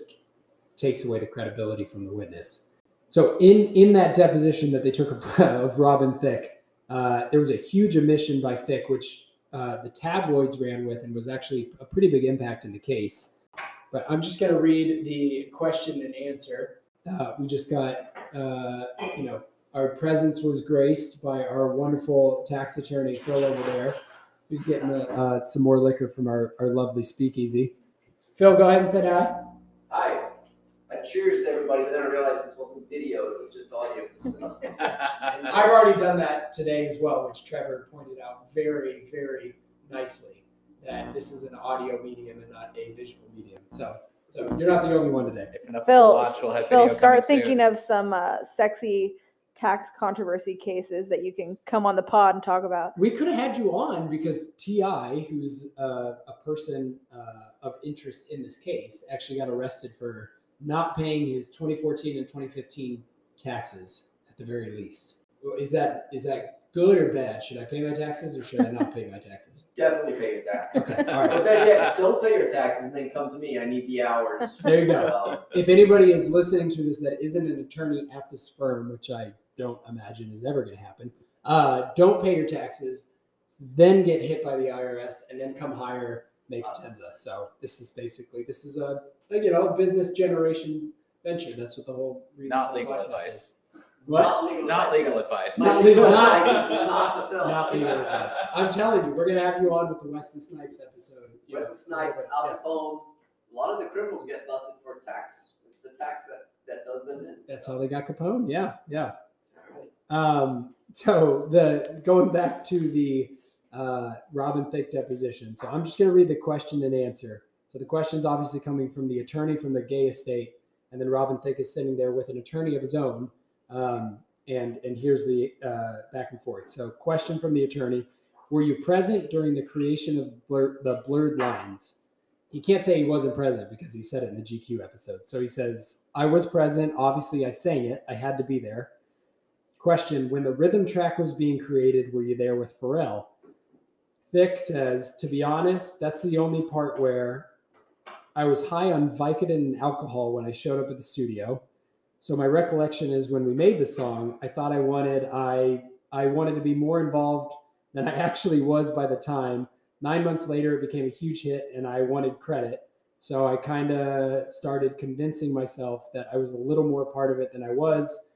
takes away the credibility from the witness. So in in that deposition that they took of, of Robin Thicke, uh, there was a huge omission by Thicke, which uh, the tabloids ran with and was actually a pretty big impact in the case. But I'm just going to read the question and answer. Uh, we just got, uh, you know, our presence was graced by our wonderful tax attorney, Phil, over there, who's getting uh, some more liquor from our, our lovely speakeasy. Phil, go ahead and say hi. Hi. I cheers to everybody, but then I realized this wasn't video, it was just audio. So. I've already done that today as well, which Trevor pointed out very, very nicely that this is an audio medium and not a visual medium. So, so you're not the only one today. If enough Phil, people watch, we'll have Phil, video start thinking soon. of some uh, sexy tax controversy cases that you can come on the pod and talk about. We could have had you on because T.I, who's uh, a person uh, of interest in this case, actually got arrested for not paying his 2014 and 2015 taxes at the very least. Is that is that good or bad? Should I pay my taxes or should I not pay my taxes? Definitely pay your taxes. Okay, all Or right. better yet, don't pay your taxes and then come to me. I need the hours. There you go. If anybody is listening to this that isn't an attorney at this firm, which I don't imagine is ever going to happen, uh, don't pay your taxes, then get hit by the IRS, and then come hire May Potenza. So this is basically this is a, a, you know business generation venture. That's what the whole reason. Not for the legal advice. is. What? Not legal. Not advice. legal advice. Not legal advice advice. is not to sell. Not legal advice. I'm telling you, we're gonna have you on with the Wesley Snipes episode. you know, Wesley Snipes, but Al yes, Capone. A lot of the criminals get busted for tax. It's the tax that, that does them in. That's how they got Capone. Yeah, yeah. All right. Um, so the going back to the uh, Robin Thicke deposition. So I'm just going to read the question and answer. So the question's obviously coming from the attorney from the Gaye estate, and then Robin Thicke is sitting there with an attorney of his own. Um, and and here's the uh, back and forth. So question from the attorney: Were you present during the creation of blur, the blurred lines? He can't say he wasn't present because he said it in the GQ episode. So he says, "I was present. Obviously, I sang it. I had to be there." Question: When the rhythm track was being created, were you there with Pharrell? Vic says, to be honest, that's the only part where I was high on Vicodin and alcohol when I showed up at the studio. So my recollection is when we made the song, I thought I wanted I I wanted to be more involved than I actually was by the time. Nine months later, it became a huge hit, and I wanted credit. So I kind of started convincing myself that I was a little more part of it than I was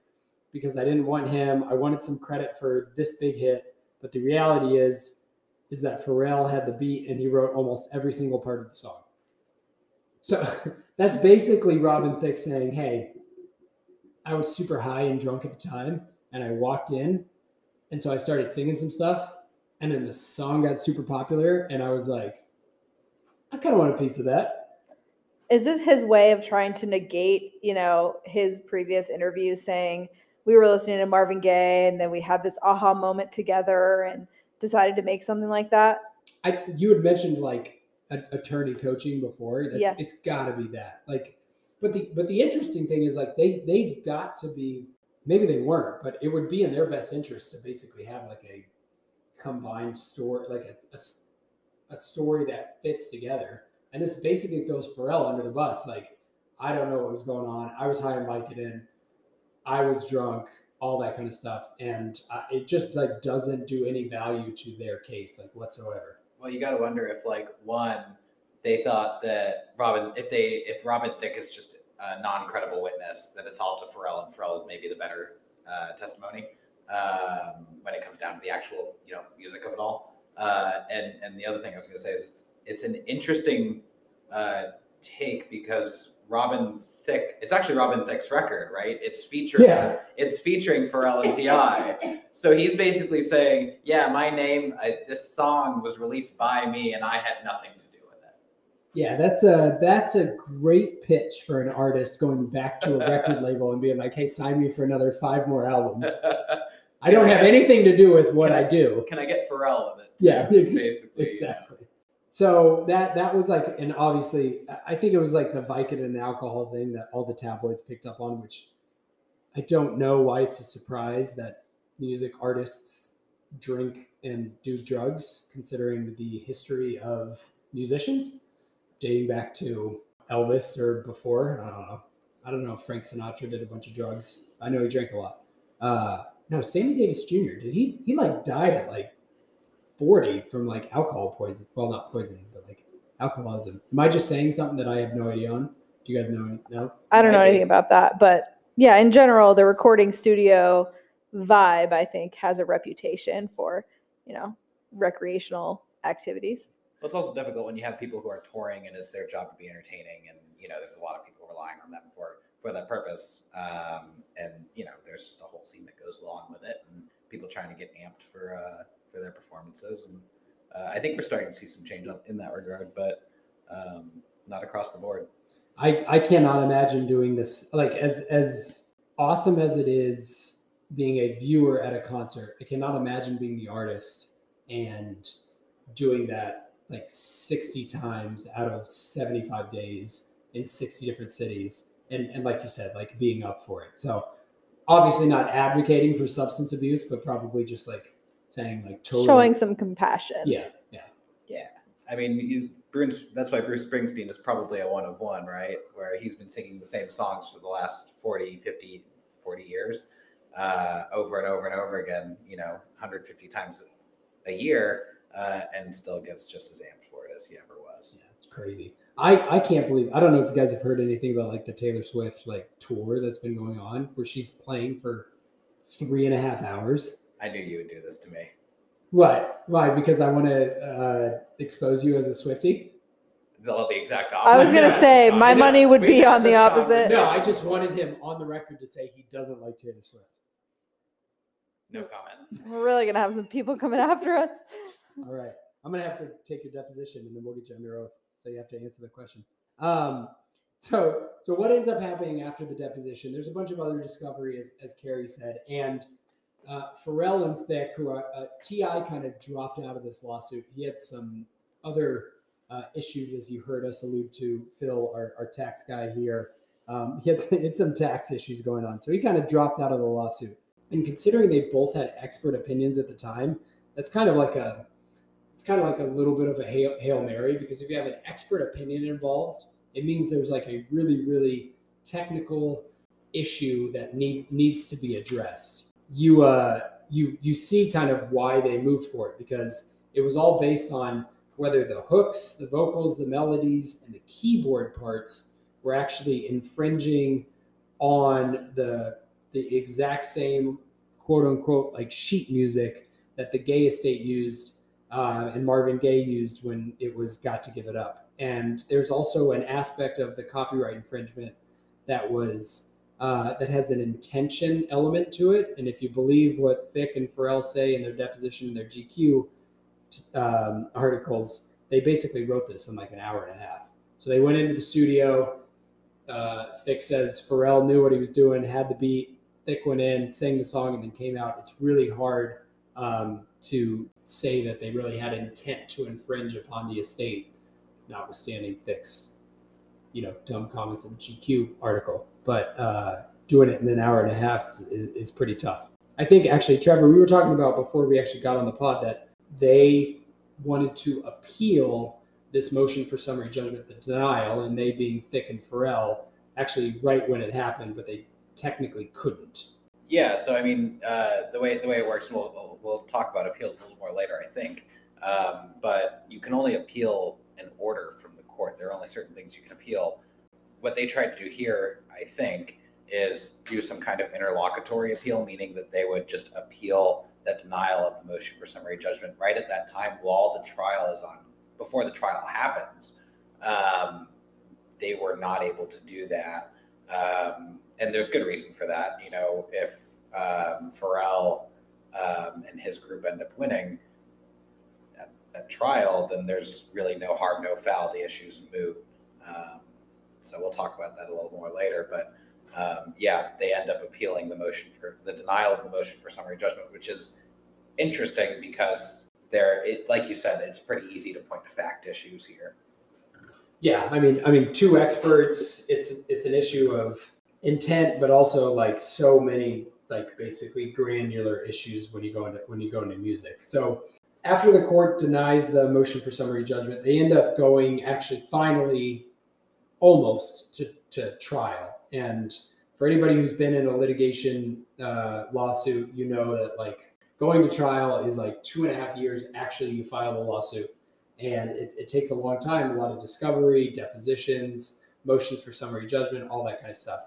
because I didn't want him. I wanted some credit for this big hit, but the reality is is that Pharrell had the beat and he wrote almost every single part of the song. So that's basically Robin Thicke saying, "Hey, I was super high and drunk at the time, and I walked in, and so I started singing some stuff, and then the song got super popular, and I was like, I kind of want a piece of that." Is this his way of trying to negate, you know, his previous interview saying we were listening to Marvin Gaye and then we had this aha moment together and decided to make something like that? I you had mentioned like a, attorney coaching before. That's, Yeah. it's got to be that. Like, but the but the interesting thing is like they they've got to be. Maybe they weren't, but it would be in their best interest to basically have like a combined story, like a a story that fits together. And this basically throws Pharrell under the bus. Like, I don't know what was going on. I was high on Vicodin. I was drunk. All that kind of stuff, and uh, it just like doesn't do any value to their case, like whatsoever. Well, you got to wonder if, like, one, they thought that Robin, if they, if Robin Thicke is just a non-credible witness, that it's all to Pharrell, and Pharrell is maybe the better uh, testimony um, when it comes down to the actual, you know, music of it all. Uh, and and the other thing I was going to say is it's, it's an interesting uh, take because Robin Thicke, it's actually Robin Thicke's record, right? It's featuring Yeah. it's featuring Pharrell and T.I. So he's basically saying, yeah, my name, I, this song was released by me, and I had nothing to Yeah, that's a that's a great pitch for an artist going back to a record label and being like, "Hey, sign me for another five more albums." I don't have anything to do with what I do. Can I get Pharrell in it? Yeah, basically. Exactly. So that that was like, and obviously, I think it was like the Vicodin and alcohol thing that all the tabloids picked up on, which I don't know why it's a surprise that music artists drink and do drugs, considering the history of musicians dating back to Elvis or before. I don't know. I don't know if Frank Sinatra did a bunch of drugs. I know he drank a lot. Uh, no, Sammy Davis Jr. Did he? He like died at like 40 from like alcohol poisoning. Well, not poisoning, but like alcoholism. Am I just saying something that I have no idea on? Do you guys know? No. I don't know be. anything about that, but yeah, in general, the recording studio vibe, I think, has a reputation for, you know, recreational activities. Well, it's also difficult when you have people who are touring and it's their job to be entertaining, and you know, there's a lot of people relying on them for for that purpose. Um, and you know, there's just a whole scene that goes along with it, and people trying to get amped for uh, for their performances. And uh, I think we're starting to see some change in that regard, but um, not across the board. I, I cannot imagine doing this. Like as as awesome as it is being a viewer at a concert, I cannot imagine being the artist and doing that like 60 times out of 75 days in 60 different cities. And and like you said, like being up for it. So obviously not advocating for substance abuse, but probably just like saying like totally Showing some compassion. Yeah, yeah. Yeah. I mean, you, Bruce, that's why Bruce Springsteen is probably a one of one, right? Where he's been singing the same songs for the last 40, 50, 40 years uh, over and over and over again, you know, 150 times a year, uh, and still gets just as amped for it as he ever was. Yeah, it's crazy. I I can't believe. I don't know if you guys have heard anything about like the Taylor Swift like tour that's been going on, where she's playing for three and a half hours. I knew you would do this to me. What? Why? Because I want to uh, expose you as a Swifty? Well, the exact opposite. I was gonna say my We money would be on the opposite. No, I just wanted him on the record to say he doesn't like Taylor Swift. No comment. We're really gonna have some people coming after us. All right, I'm gonna have to take your deposition, and then we'll get you under oath. So you have to answer the question. Um, so so what ends up happening after the deposition? There's a bunch of other discovery, as as Carrie said, and uh, Pharrell and Thicke, who are uh, T.I, kind of dropped out of this lawsuit. He had some other uh, issues, as you heard us allude to. Phil, our, our tax guy here, um, he had, some- he had some tax issues going on, so he kind of dropped out of the lawsuit. And considering they both had expert opinions at the time, that's kind of like a it's kind of like a little bit of a hail, hail mary because if you have an expert opinion involved, it means there's like a really really technical issue that need needs to be addressed. You uh you you see kind of why they moved for it because it was all based on whether the hooks, the vocals, the melodies, and the keyboard parts were actually infringing on the the exact same quote unquote like sheet music that the Gaye estate used uh, and Marvin Gaye used when it was Got to Give It Up. And there's also an aspect of the copyright infringement that was uh, that has an intention element to it. And if you believe what Thicke and Pharrell say in their deposition in their GQ um, articles, they basically wrote this in like an hour and a half. So they went into the studio. Uh, Thicke says Pharrell knew what he was doing, had the beat. Thicke went in, sang the song, and then came out. It's really hard um, to say that they really had intent to infringe upon the estate, notwithstanding Thicke's, you know, dumb comments in the GQ article. But uh, doing it in an hour and a half is, is, is pretty tough. I think actually, Trevor, we were talking about before we actually got on the pod that they wanted to appeal this motion for summary judgment to denial, and they being Thick and Pharrell, actually right when it happened, but they technically couldn't. Yeah, so I mean, uh, the way the way it works, we'll, we'll we'll talk about appeals a little more later, I think. Um, but you can only appeal an order from the court. There are only certain things you can appeal. What they tried to do here, I think, is do some kind of interlocutory appeal, meaning that they would just appeal that denial of the motion for summary judgment right at that time while the trial is on, before the trial happens. Um, they were not able to do that. Um, and there's good reason for that. You know, if um, Pharrell um, and his group end up winning at, trial, then there's really no harm, no foul. The issue's moot. Um, so we'll talk about that a little more later. But um, yeah, they end up appealing the motion for the denial of the motion for summary judgment, which is interesting because there, it, like you said, it's pretty easy to point to fact issues here. Yeah, I mean, I mean, two experts. It's it's an issue of intent, but also like so many like basically granular issues when you go into when you go into music. So after the court denies the motion for summary judgment, they end up going actually finally almost to, to trial. And for anybody who's been in a litigation uh, lawsuit, you know that like going to trial is like two and a half years. Actually, you file the lawsuit, and it, it takes a long time. A lot of discovery, depositions, motions for summary judgment, all that kind of stuff.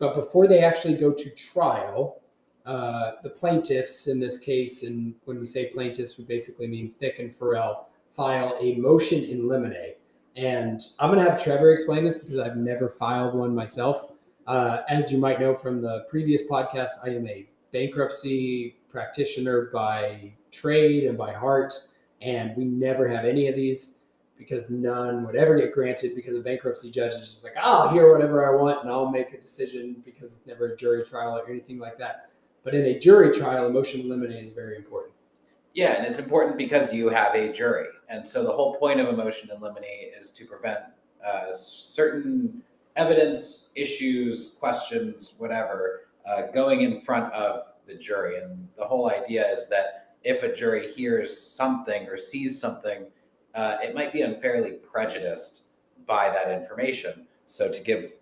But before they actually go to trial, uh, the plaintiffs in this case, and when we say plaintiffs, we basically mean Thicke and Pharrell, file a motion in limine. And I'm going to have Trevor explain this because I've never filed one myself. Uh, as you might know from the previous podcast, I am a bankruptcy practitioner by trade and by heart, and we never have any of these because none would ever get granted because a bankruptcy judge is just like, I'll hear whatever I want and I'll make a decision because it's never a jury trial or anything like that. But in a jury trial, a motion in limine is very important. Yeah, and it's important because you have a jury. And so the whole point of a motion in limine is to prevent uh, certain evidence, issues, questions, whatever, uh, going in front of the jury. And the whole idea is that if a jury hears something or sees something uh, it might be unfairly prejudiced by that information. So, to give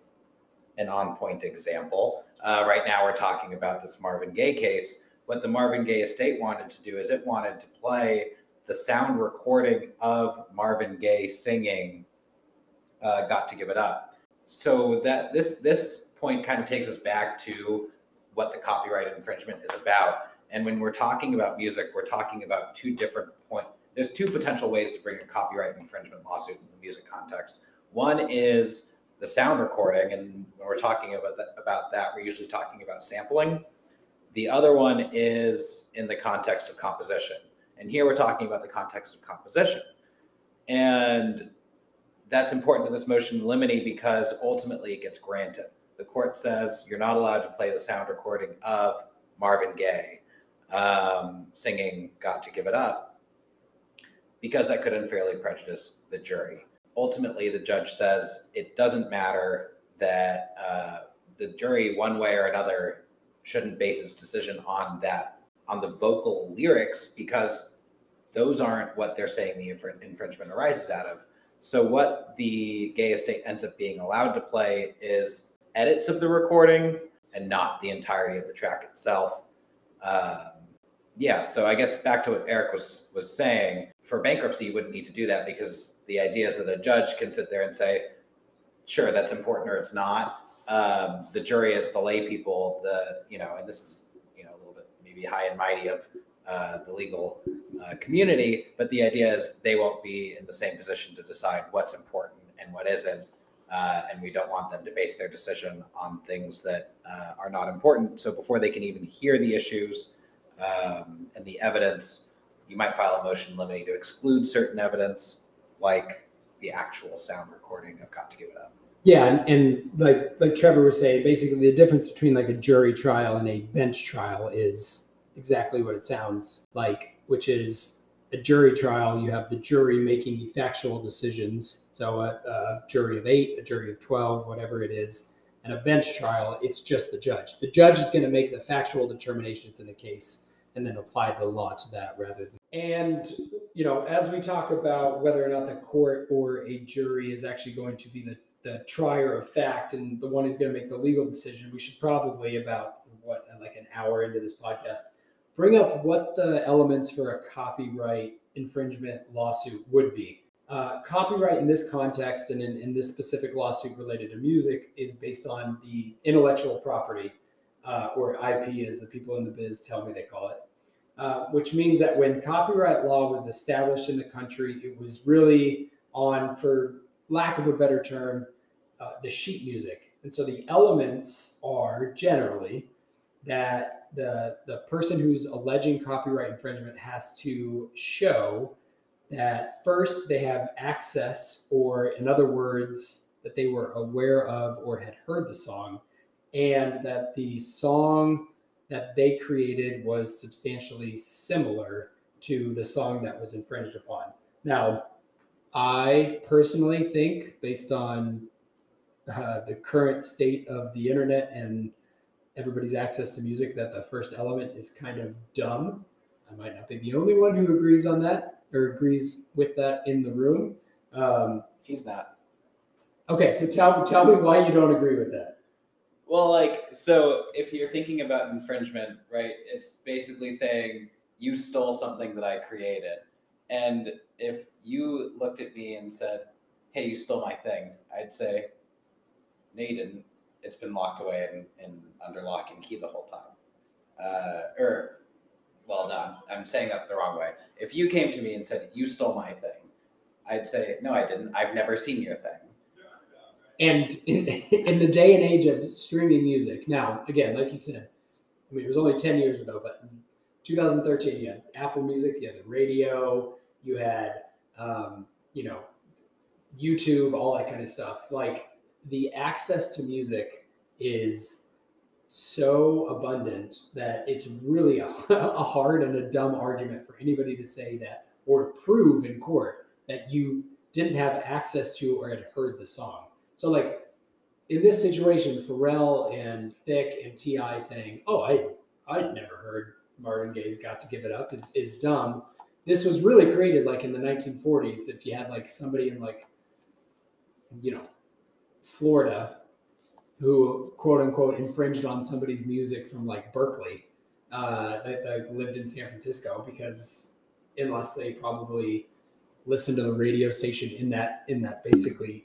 an on point example, uh, right now we're talking about this Marvin Gaye case. What the Marvin Gaye estate wanted to do is it wanted to play the sound recording of Marvin Gaye singing uh, "Got to Give It Up." So that this this point kind of takes us back to what the copyright infringement is about. And when we're talking about music, we're talking about two different points there's two potential ways to bring a copyright infringement lawsuit in the music context. One is the sound recording, and when we're talking about that, about that, we're usually talking about sampling. The other one is in the context of composition, and here we're talking about the context of composition, and that's important in this motion limine because ultimately it gets granted. The court says you're not allowed to play the sound recording of Marvin Gaye um, singing "Got to Give It Up." Because that could unfairly prejudice the jury. Ultimately, the judge says it doesn't matter that uh, the jury, one way or another, shouldn't base its decision on that, on the vocal lyrics, because those aren't what they're saying the infringement arises out of. So, what the Gaye estate ends up being allowed to play is edits of the recording and not the entirety of the track itself. Um, yeah, so I guess back to what Eric was was saying, for bankruptcy, you wouldn't need to do that because the idea is that a judge can sit there and say, sure, that's important or it's not. Um, the jury is the lay people, the, you know, and this is, you know, a little bit maybe high and mighty of uh, the legal uh, community, but the idea is they won't be in the same position to decide what's important and what isn't. Uh, and we don't want them to base their decision on things that uh, are not important. So before they can even hear the issues um, and the evidence, you might file a motion limiting to exclude certain evidence, like the actual sound recording of "Got to Give It Up." Yeah, and, and like like Trevor was saying, basically the difference between like a jury trial and a bench trial is exactly what it sounds like, which is a jury trial. You have the jury making the factual decisions. So a, a jury of eight, a jury of twelve, whatever it is, and a bench trial, it's just the judge. The judge is going to make the factual determinations in the case and then apply the law to that rather than and you know as we talk about whether or not the court or a jury is actually going to be the, the trier of fact and the one who's going to make the legal decision we should probably about what like an hour into this podcast bring up what the elements for a copyright infringement lawsuit would be. Uh, copyright in this context and in, in this specific lawsuit related to music is based on the intellectual property uh, or ip as the people in the biz tell me they call it uh, which means that when copyright law was established in the country, it was really on, for lack of a better term, uh, the sheet music. And so the elements are generally that the the person who's alleging copyright infringement has to show that first they have access, or in other words, that they were aware of or had heard the song, and that the song that they created was substantially similar to the song that was infringed upon. Now, I personally think, based on uh, the current state of the internet and everybody's access to music, that the first element is kind of dumb. I might not be the only one who agrees on that or agrees with that in the room. Um, He's not. okay, so tell tell me why you don't agree with that. Well, like, so if you're thinking about infringement, right, it's basically saying you stole something that I created. And if you looked at me and said, hey, you stole my thing, I'd say, no, you didn't. It's been locked away and, and under lock and key the whole time. Uh, or, well, no, I'm, I'm saying that the wrong way. If you came to me and said, you stole my thing, I'd say, no, I didn't. I've never seen your thing. And in, in the day and age of streaming music, now again, like you said, I mean it was only ten years ago, but 2013, you had Apple Music, you had the radio, you had um, you know YouTube, all that kind of stuff. Like the access to music is so abundant that it's really a, a hard and a dumb argument for anybody to say that or prove in court that you didn't have access to or had heard the song. So like in this situation, Pharrell and Thicke and T.I saying, "Oh, I I'd never heard Marvin Gaye's "Got to Give It Up" is, is dumb. This was really created like in the 1940s. If you had like somebody in like you know Florida who quote unquote infringed on somebody's music from like Berkeley uh, that, that lived in San Francisco because unless they probably listened to the radio station in that in that basically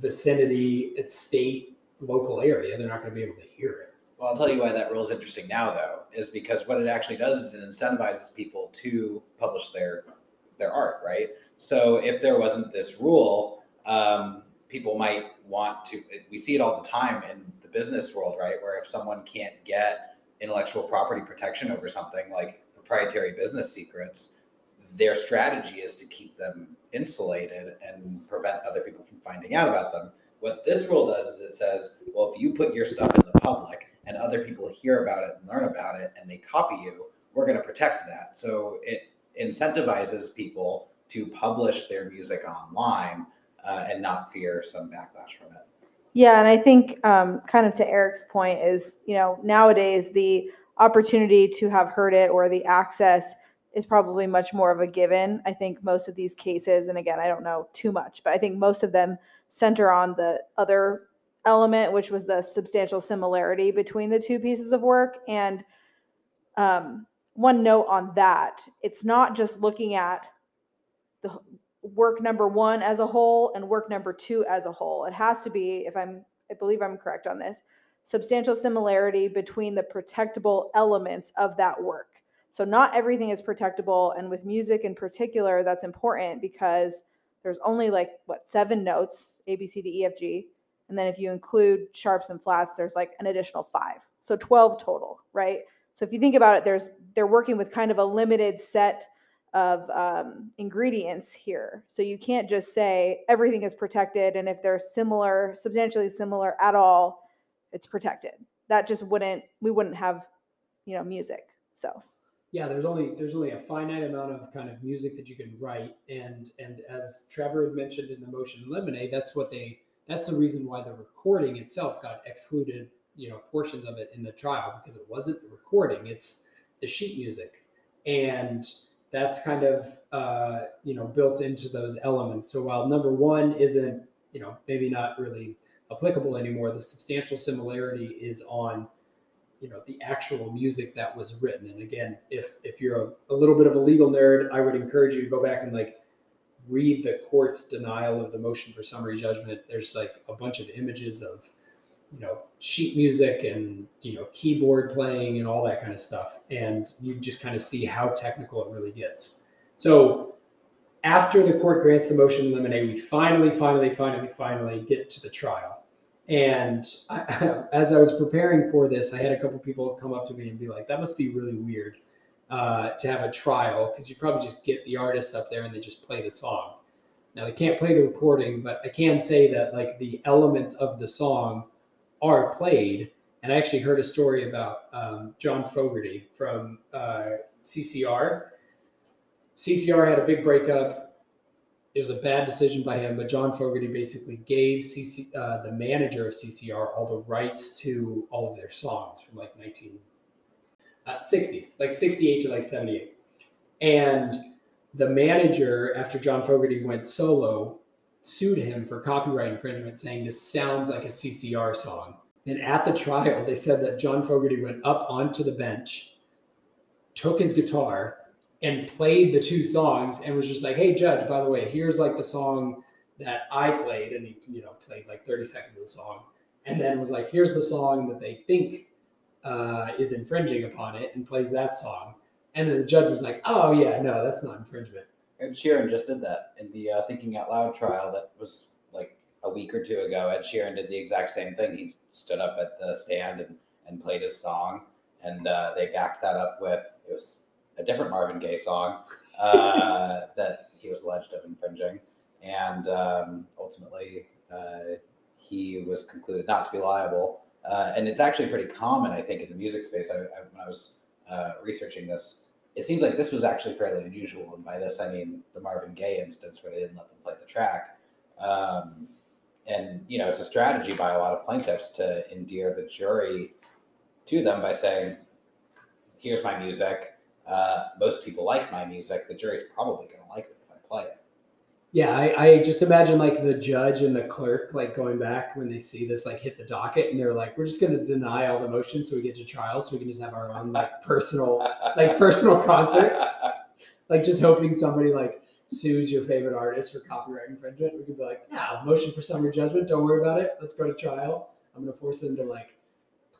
vicinity, state, local area, they're not going to be able to hear it. Well, I'll tell you why that rule is interesting now, though, is because what it actually does is it incentivizes people to publish their their art, right? So if there wasn't this rule, um, people might want to. We see it all the time in the business world, right? Where if someone can't get intellectual property protection over something like proprietary business secrets, their strategy is to keep them insulated and prevent other people from finding out about them. What this rule does is it says, well, if you put your stuff in the public and other people hear about it and learn about it and they copy you, we're going to protect that. So it incentivizes people to publish their music online uh, and not fear some backlash from it. Yeah, and I think um, kind of to Eric's point is, you know, nowadays the opportunity to have heard it or the access is probably much more of a given. I think most of these cases, and again, I don't know too much, but I think most of them center on the other element, which was the substantial similarity between the two pieces of work. And um, one note on that it's not just looking at the work number one as a whole and work number two as a whole. It has to be, if I'm, I believe I'm correct on this, substantial similarity between the protectable elements of that work. So not everything is protectable. And with music in particular, that's important because there's only like what seven notes, A, B, C, D, E, F, G. And then if you include sharps and flats, there's like an additional five. So 12 total, right? So if you think about it, there's they're working with kind of a limited set of um, ingredients here. So you can't just say everything is protected, and if they're similar, substantially similar at all, it's protected. That just wouldn't we wouldn't have, you know, music. So yeah, there's only there's only a finite amount of kind of music that you can write, and and as Trevor had mentioned in the motion limine, that's what they that's the reason why the recording itself got excluded, you know, portions of it in the trial because it wasn't the recording, it's the sheet music, and that's kind of uh, you know built into those elements. So while number one isn't you know maybe not really applicable anymore, the substantial similarity is on you know the actual music that was written. And again if if you're a, a, little bit of a legal nerd i would encourage you to go back and like read the court's denial of the motion for summary judgment. There's like a bunch of images of you know sheet music and you know keyboard playing and all that kind of stuff. And you just kind of see how technical it really gets. So after the court grants the motion in limine we finally finally finally finally get to the trial and I, as i was preparing for this i had a couple people come up to me and be like that must be really weird uh, to have a trial because you probably just get the artists up there and they just play the song now they can't play the recording but i can say that like the elements of the song are played. And I actually heard a story about um, John Fogerty from uh, CCR. CCR had a big breakup. It was a bad decision by him, but John Fogerty basically gave CC, uh, the manager of CCR all the rights to all of their songs from like 1960s, uh, like 68 to like 78. And the manager, after John Fogerty went solo, sued him for copyright infringement, saying this sounds like a CCR song. And at the trial, they said that John Fogerty went up onto the bench, took his guitar, and played the two songs and was just like, hey, judge, by the way, here's like the song that I played. And he, you know, played like 30 seconds of the song. And then was like, here's the song that they think uh, is infringing upon it and plays that song. And then the judge was like, oh, yeah, no, that's not infringement. Ed Sheeran just did that in the uh, Thinking Out Loud trial that was like a week or two ago. Ed Sheeran did the exact same thing. He stood up at the stand and, and played his song, and uh, they backed that up with it was a different Marvin Gaye song uh, that he was alleged of infringing, and um, ultimately uh, he was concluded not to be liable. Uh, and it's actually pretty common, I think, in the music space. I, I, when I was uh, researching this it seems like this was actually fairly unusual. And by this, I mean the Marvin Gaye instance where they didn't let them play the track. Um, and, you know, it's a strategy by a lot of plaintiffs to endear the jury to them by saying, here's my music. Uh, most people like my music. The jury's probably going to like it if I play it. Yeah, I, I, just imagine like the judge and the clerk like going back when they see this like hit the docket and they're like, we're just going to deny all the motions so we get to trial so we can just have our own like personal like personal concert. Like just hoping somebody like sues your favorite artist for copyright infringement. We could be like, yeah, motion for summary judgment. Don't worry about it. Let's go to trial. I'm going to force them to like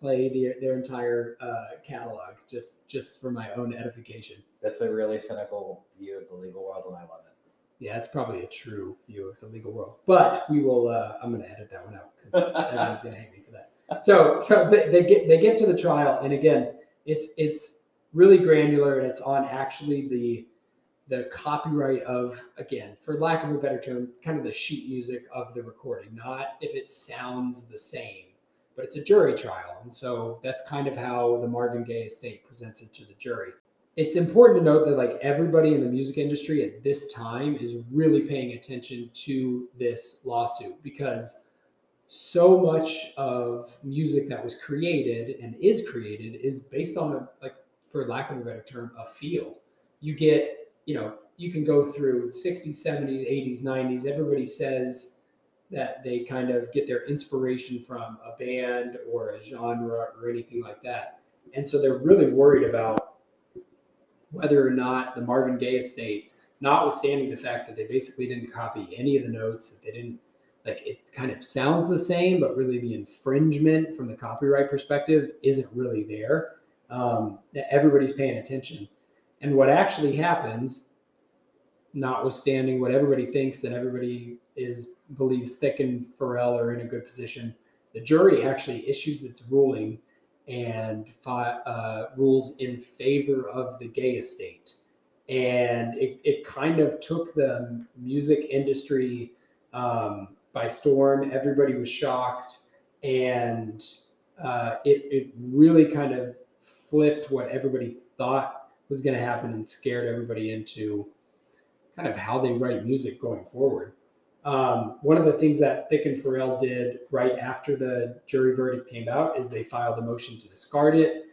play the, their entire uh, catalog just just for my own edification. That's a really cynical view of the legal world, and I love it. Yeah, it's probably a true view of the legal world. But we will. Uh, I'm going to edit that one out because everyone's going to hate me for that. So, so they, they, get they get to the trial, and again, it's it's really granular, and it's on actually the the copyright of again, for lack of a better term, kind of the sheet music of the recording, not if it sounds the same. But it's a jury trial, and so that's kind of how the Marvin Gaye estate presents it to the jury. It's important to note that like everybody in the music industry at this time is really paying attention to this lawsuit because so much of music that was created and is created is based on a like for lack of a better term a feel. You get you know you can go through 60s 70s 80s 90s everybody says that they kind of get their inspiration from a band or a genre or anything like that and so they're really worried about whether or not the Marvin Gaye estate, notwithstanding the fact that they basically didn't copy any of the notes, that they didn't like it kind of sounds the same, but really the infringement from the copyright perspective isn't really there. Um, everybody's paying attention. And what actually happens, notwithstanding what everybody thinks and everybody is believes Thicke and Pharrell are in a good position, the jury actually issues its ruling and uh, rules in favor of the Gaye estate. And it, it kind of took the music industry um, by storm. Everybody was shocked. And uh, it, it really kind of flipped what everybody thought was going to happen and scared everybody into kind of how they write music going forward. Um, one of the things that Thicke and Pharrell did right after the jury verdict came out is they filed a motion to discard it.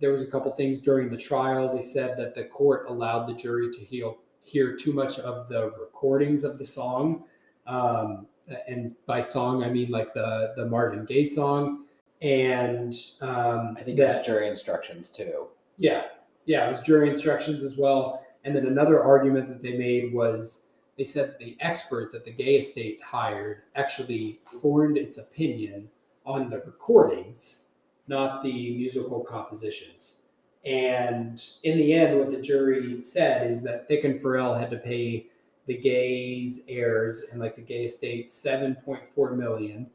There was a couple things during the trial. They said that the court allowed the jury to heal, hear too much of the recordings of the song. Um, and by song, I mean like the, the Marvin Gaye song. And um, I think that, it was jury instructions too. Yeah. Yeah. It was jury instructions as well. And then another argument that they made was they said the expert that the Gaye estate hired actually formed its opinion on the recordings, not the musical compositions. And in the end, what the jury said is that Thicke and Pharrell had to pay the Gayes heirs and like the Gaye estate 7.4 million,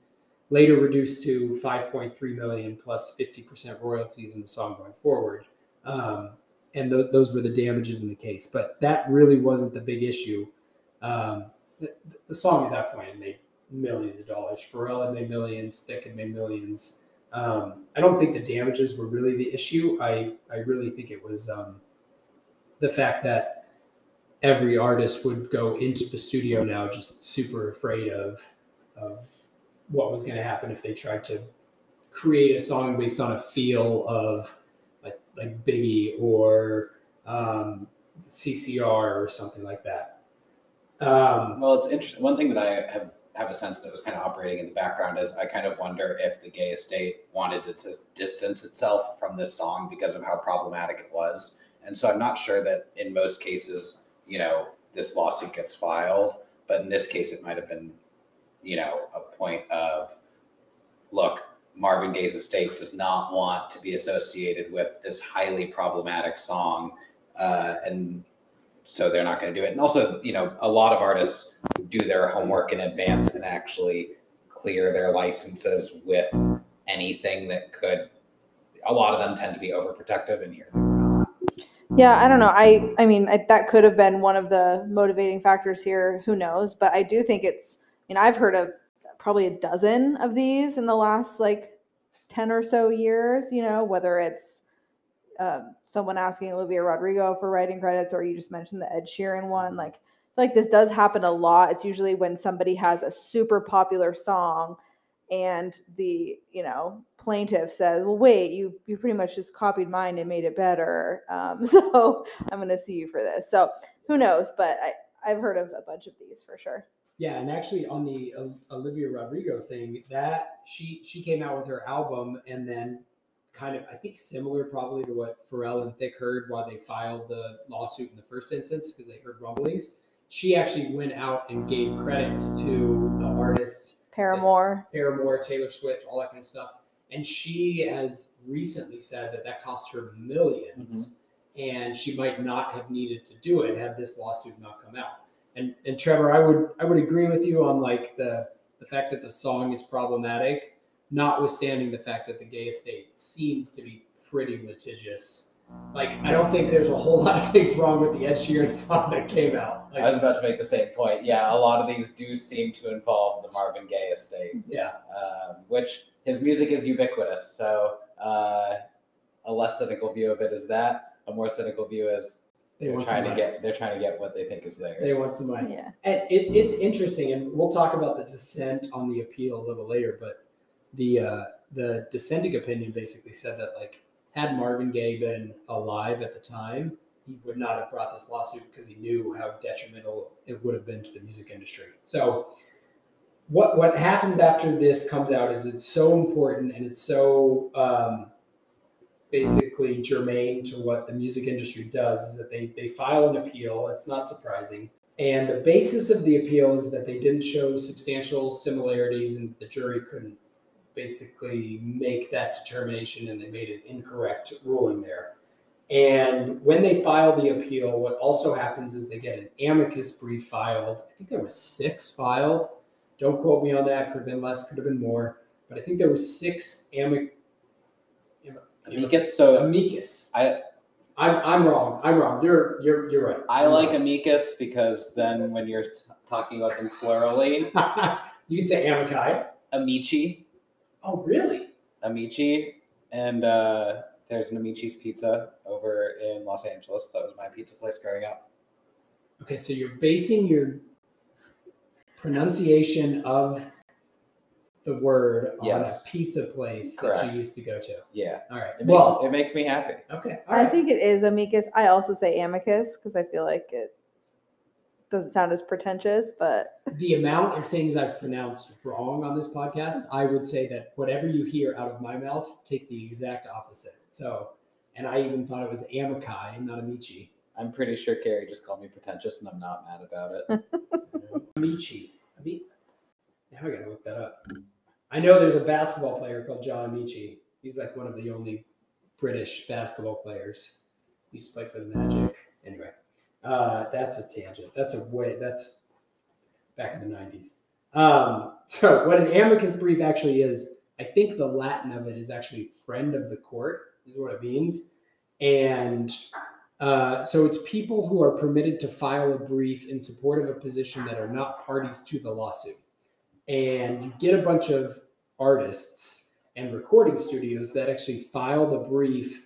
later reduced to 5.3 million plus 50% royalties in the song going forward. Um, and th- those were the damages in the case. But that really wasn't the big issue. Um, the, the song at that point made millions of dollars. Pharrell made millions. Thicke had made millions. Um, I don't think the damages were really the issue. I, I really think it was um, the fact that every artist would go into the studio now just super afraid of, of what was going to happen if they tried to create a song based on a feel of like like Biggie or um, CCR or something like that. Um, Well, it's interesting. One thing that I have have a sense that was kind of operating in the background is I kind of wonder if the Gaye estate wanted to distance itself from this song because of how problematic it was. And so I'm not sure that in most cases, you know, this lawsuit gets filed, but in this case, it might have been, you know, a point of, look, Marvin Gaye's estate does not want to be associated with this highly problematic song, uh, and so they're not going to do it. And also, you know, a lot of artists do their homework in advance and actually clear their licenses with anything that could. A lot of them tend to be overprotective, and here. Yeah, I don't know. I I mean, I, that could have been one of the motivating factors here. Who knows? But I do think it's. I mean, I've heard of probably a dozen of these in the last like ten or so years. You know, whether it's um, someone asking Olivia Rodrigo for writing credits, or you just mentioned the Ed Sheeran one. Like, like this does happen a lot. It's usually when somebody has a super popular song and the you know plaintiff says well wait you you pretty much just copied mine and made it better um, so i'm going to sue you for this so who knows but i i've heard of a bunch of these for sure Yeah, and actually on the Olivia Rodrigo thing, that she she came out with her album and then kind of I think similar probably to what Pharrell and Thicke heard while they filed the lawsuit in the first instance because they heard rumblings. She actually went out and gave credits to the artist paramore Paramore, Taylor Swift, all that kind of stuff. And she has recently said that that cost her 1000000s mm-hmm. and she might not have needed to do it had this lawsuit not come out. And and Trevor, I would I would agree with you on like the the fact that the song is problematic, notwithstanding the fact that the Gaye estate seems to be pretty litigious. Like I don't think there's a whole lot of things wrong with the Ed Sheeran song that came out. Like, I was about to make the same point. Yeah, a lot of these do seem to involve the Marvin Gaye estate. yeah. um, which his music is ubiquitous. So uh, a less cynical view of it is that. A more cynical view is They they are trying to get they're trying to get what they think is theirs. They want some money. yeah And it, it's interesting, and we'll talk about the dissent on the appeal a little later. But the uh, the dissenting opinion basically said that like had Marvin Gaye been alive at the time, he would not have brought this lawsuit because he knew how detrimental it would have been to the music industry. So what what happens after this comes out is it's so important and it's so um, basically germane to what the music industry does is that they they file an appeal. It's not surprising. And the basis of the appeal is that they didn't show substantial similarities and the jury couldn't basically make that determination and they made an incorrect ruling there. And when they file the appeal, what also happens is they get an amicus brief filed. I think there was six filed. Don't quote me on that. Could have been less, could have been more. But I think there was six amic, Amicus. So amicus. I I'm, I'm wrong. I'm wrong. You're you're you're right. I I'm like wrong. amicus because then when you're t- talking about them plurally, you can say amici. amici, Oh, really? amici, and uh, there's an amici's pizza over in Los Angeles. That was my pizza place growing up. Okay, so you're basing your pronunciation of the word on Yes. a pizza place that you used to go to. Yeah, All right. it makes, Well, it makes me happy. okay. All i right. think it is amicus i also say amicus because i feel like it doesn't sound as pretentious but the amount of things I've pronounced wrong on this podcast, I would say that whatever you hear out of my mouth, take the exact opposite. So, and I even thought it was amici, not amici. I'm pretty sure Carrie just called me pretentious, and I'm not mad about it. Amici. Ami- now I gotta look that up. I I know there's a basketball player called John Amaechi. He's like one of the only British basketball players. He used to play for the Magic. Anyway, uh, that's a tangent. That's a way. That's back in the '90s. Um, so what an amicus brief actually is, I think the Latin of it is actually friend of the court is what it means, and uh, so it's people who are permitted to file a brief in support of a position that are not parties to the lawsuit. And you get a bunch of artists and recording studios that actually file the brief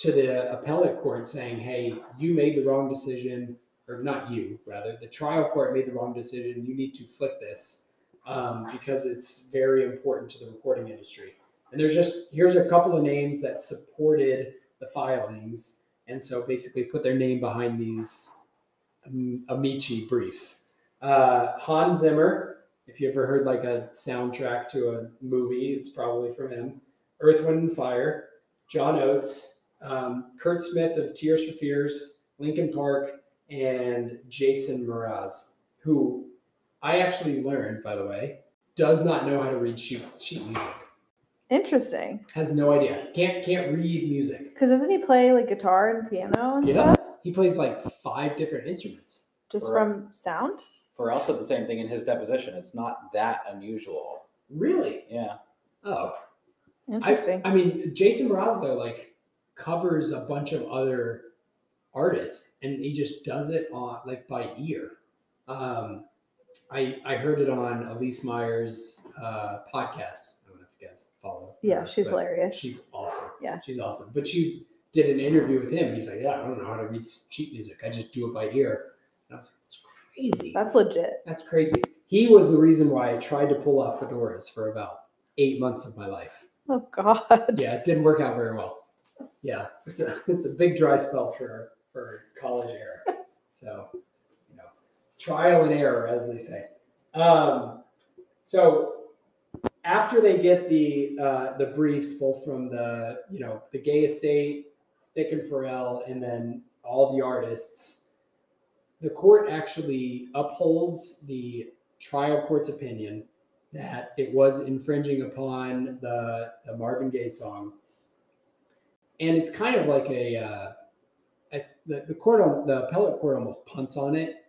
to the appellate court saying, hey, you made the wrong decision, or not you, rather, the trial court made the wrong decision. You need to flip this um, because it's very important to the recording industry. And there's just, here's a couple of names that supported the filings and so basically put their name behind these um, Amici briefs. Uh, Hans Zimmer, if you ever heard like a soundtrack to a movie, it's probably from him. Earth, Wind, and Fire, John Oates, um, Curt Smith of Tears for Fears, Linkin Park, and Jason Mraz, who I actually learned, by the way, does not know how to read sheet, sheet music. Interesting. Has no idea. Can't can't read music. Because doesn't he play like guitar and piano and Yeah. stuff? He plays like five different instruments. Just Right. from sound? For said the same thing in his deposition. It's not that unusual. Really? Yeah. Oh, I, Interesting. I mean, Jason Mraz though, like covers a bunch of other artists, and he just does it on like by ear. Um, I I heard it on Elyse Myers' uh, podcast. I don't know if you guys follow. yeah, her, she's hilarious. She's awesome. Yeah. she's awesome. But she did an interview with him. He's like, "Yeah, I don't know how to read sheet music. I just do it by ear." And I was like, "That's crazy." That's legit. That's crazy. He was the reason why I tried to pull off fedoras for about eight months of my life. Oh God. Yeah, it didn't work out very well. Yeah, it's a, it's a big dry spell for for college era. So, you know, trial and error, as they say. Um, so after they get the uh, the briefs, both from the you know the Gaye Estate, Thicke and Pharrell, and then all the artists, the court actually upholds the trial court's opinion that it was infringing upon the, the Marvin Gaye song. And it's kind of like a, uh, the, the court, the appellate court almost punts on it.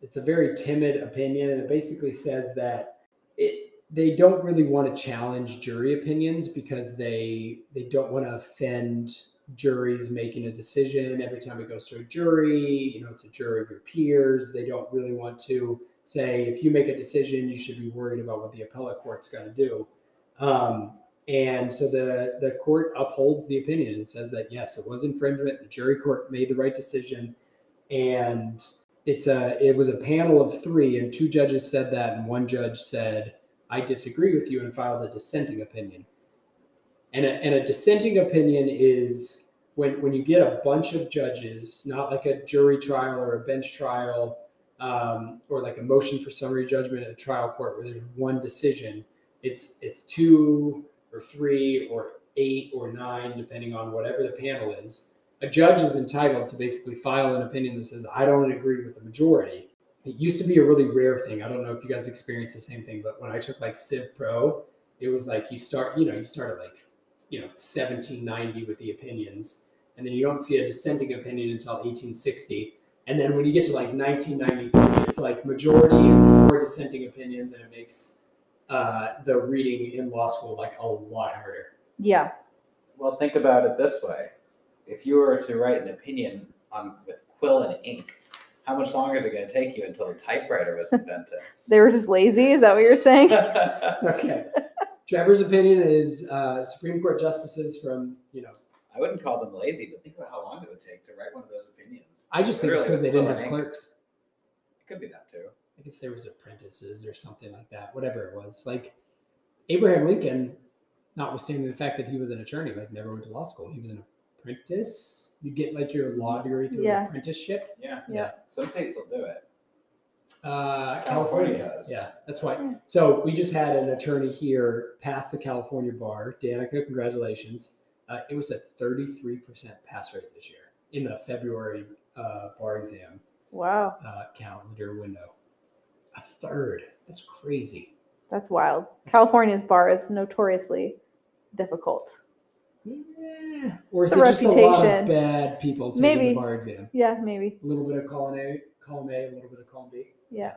It's a very timid opinion, and it basically says that it they don't really want to challenge jury opinions because they they don't want to offend juries making a decision every time it goes to a jury. You know, it's a jury of your peers. They don't really want to say if you make a decision, you should be worried about what the appellate court's going to do. Um, and so the the court upholds the opinion and says that yes, it was infringement. The jury court made the right decision, and it's a it was a panel of three, and two judges said that, and one judge said I disagree with you and filed a dissenting opinion. And a, and a dissenting opinion is when when you get a bunch of judges, not like a jury trial or a bench trial um, or like a motion for summary judgment at a trial court where there's one decision. It's it's two or three or eight or nine, depending on whatever the panel is. A judge is entitled to basically file an opinion that says, I don't agree with the majority. It used to be a really rare thing. I don't know if you guys experience the same thing, but when I took like Civ Pro, it was like you start, you know, you start at like, you know, 1790 with the opinions, and then you don't see a dissenting opinion until 1860. And then when you get to like 1993, it's like majority and four dissenting opinions, and it makes uh, the reading in law school like a lot harder. Yeah. Well, think about it this way: if you were to write an opinion on with quill and ink, how much longer is it going to take you until the typewriter was invented? They were just lazy. Is that what you're saying? Okay. Trevor's opinion is uh, Supreme Court justices from, you know, I wouldn't call them lazy, but think about how long it would take to write one of those opinions. I just think it's because they didn't have ink. clerks. It could be that too. I guess there was apprentices or something like that, whatever it was. Like Abraham Lincoln, notwithstanding the fact that he was an attorney, like never went to law school. He was an apprentice. You get like your law degree through Yeah. an apprenticeship. Yeah. Yeah. Some states will do it. Uh, California California. does. Yeah, that's why. Yeah. So we just had an attorney here pass the California bar. Danica, congratulations. Uh, it was a 33% pass rate this year in the February uh, bar exam Wow. uh, calendar window. A third. That's crazy. That's wild. California's bar is notoriously difficult. Yeah. Or is it a just a lot of bad people taking Maybe. the bar exam? Yeah, maybe. A little bit of column A, column A, a little bit of column B. Yeah.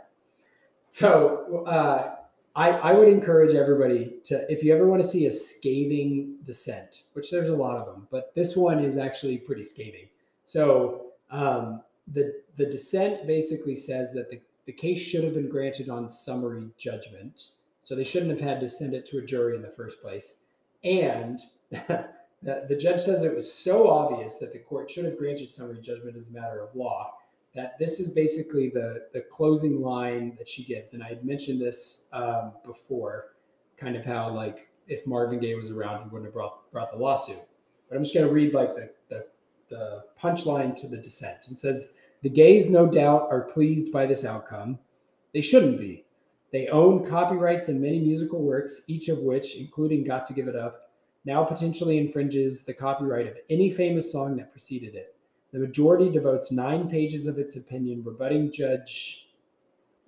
So uh, I, I would encourage everybody to, if you ever want to see a scathing dissent, which there's a lot of them, but this one is actually pretty scathing. So um, the the dissent basically says that the, the case should have been granted on summary judgment. So they shouldn't have had to send it to a jury in the first place. And the, judge says it was so obvious that the court should have granted summary judgment as a matter of law that this is basically the the closing line that she gives and i had mentioned this um, before kind of how like if marvin gaye was around he wouldn't have brought, brought the lawsuit but i'm just going to read like the, the the punchline to the dissent it says the Gayes no doubt are pleased by this outcome they shouldn't be they own copyrights in many musical works each of which including got to give it up now potentially infringes the copyright of any famous song that preceded it the majority devotes nine pages of its opinion rebutting Judge.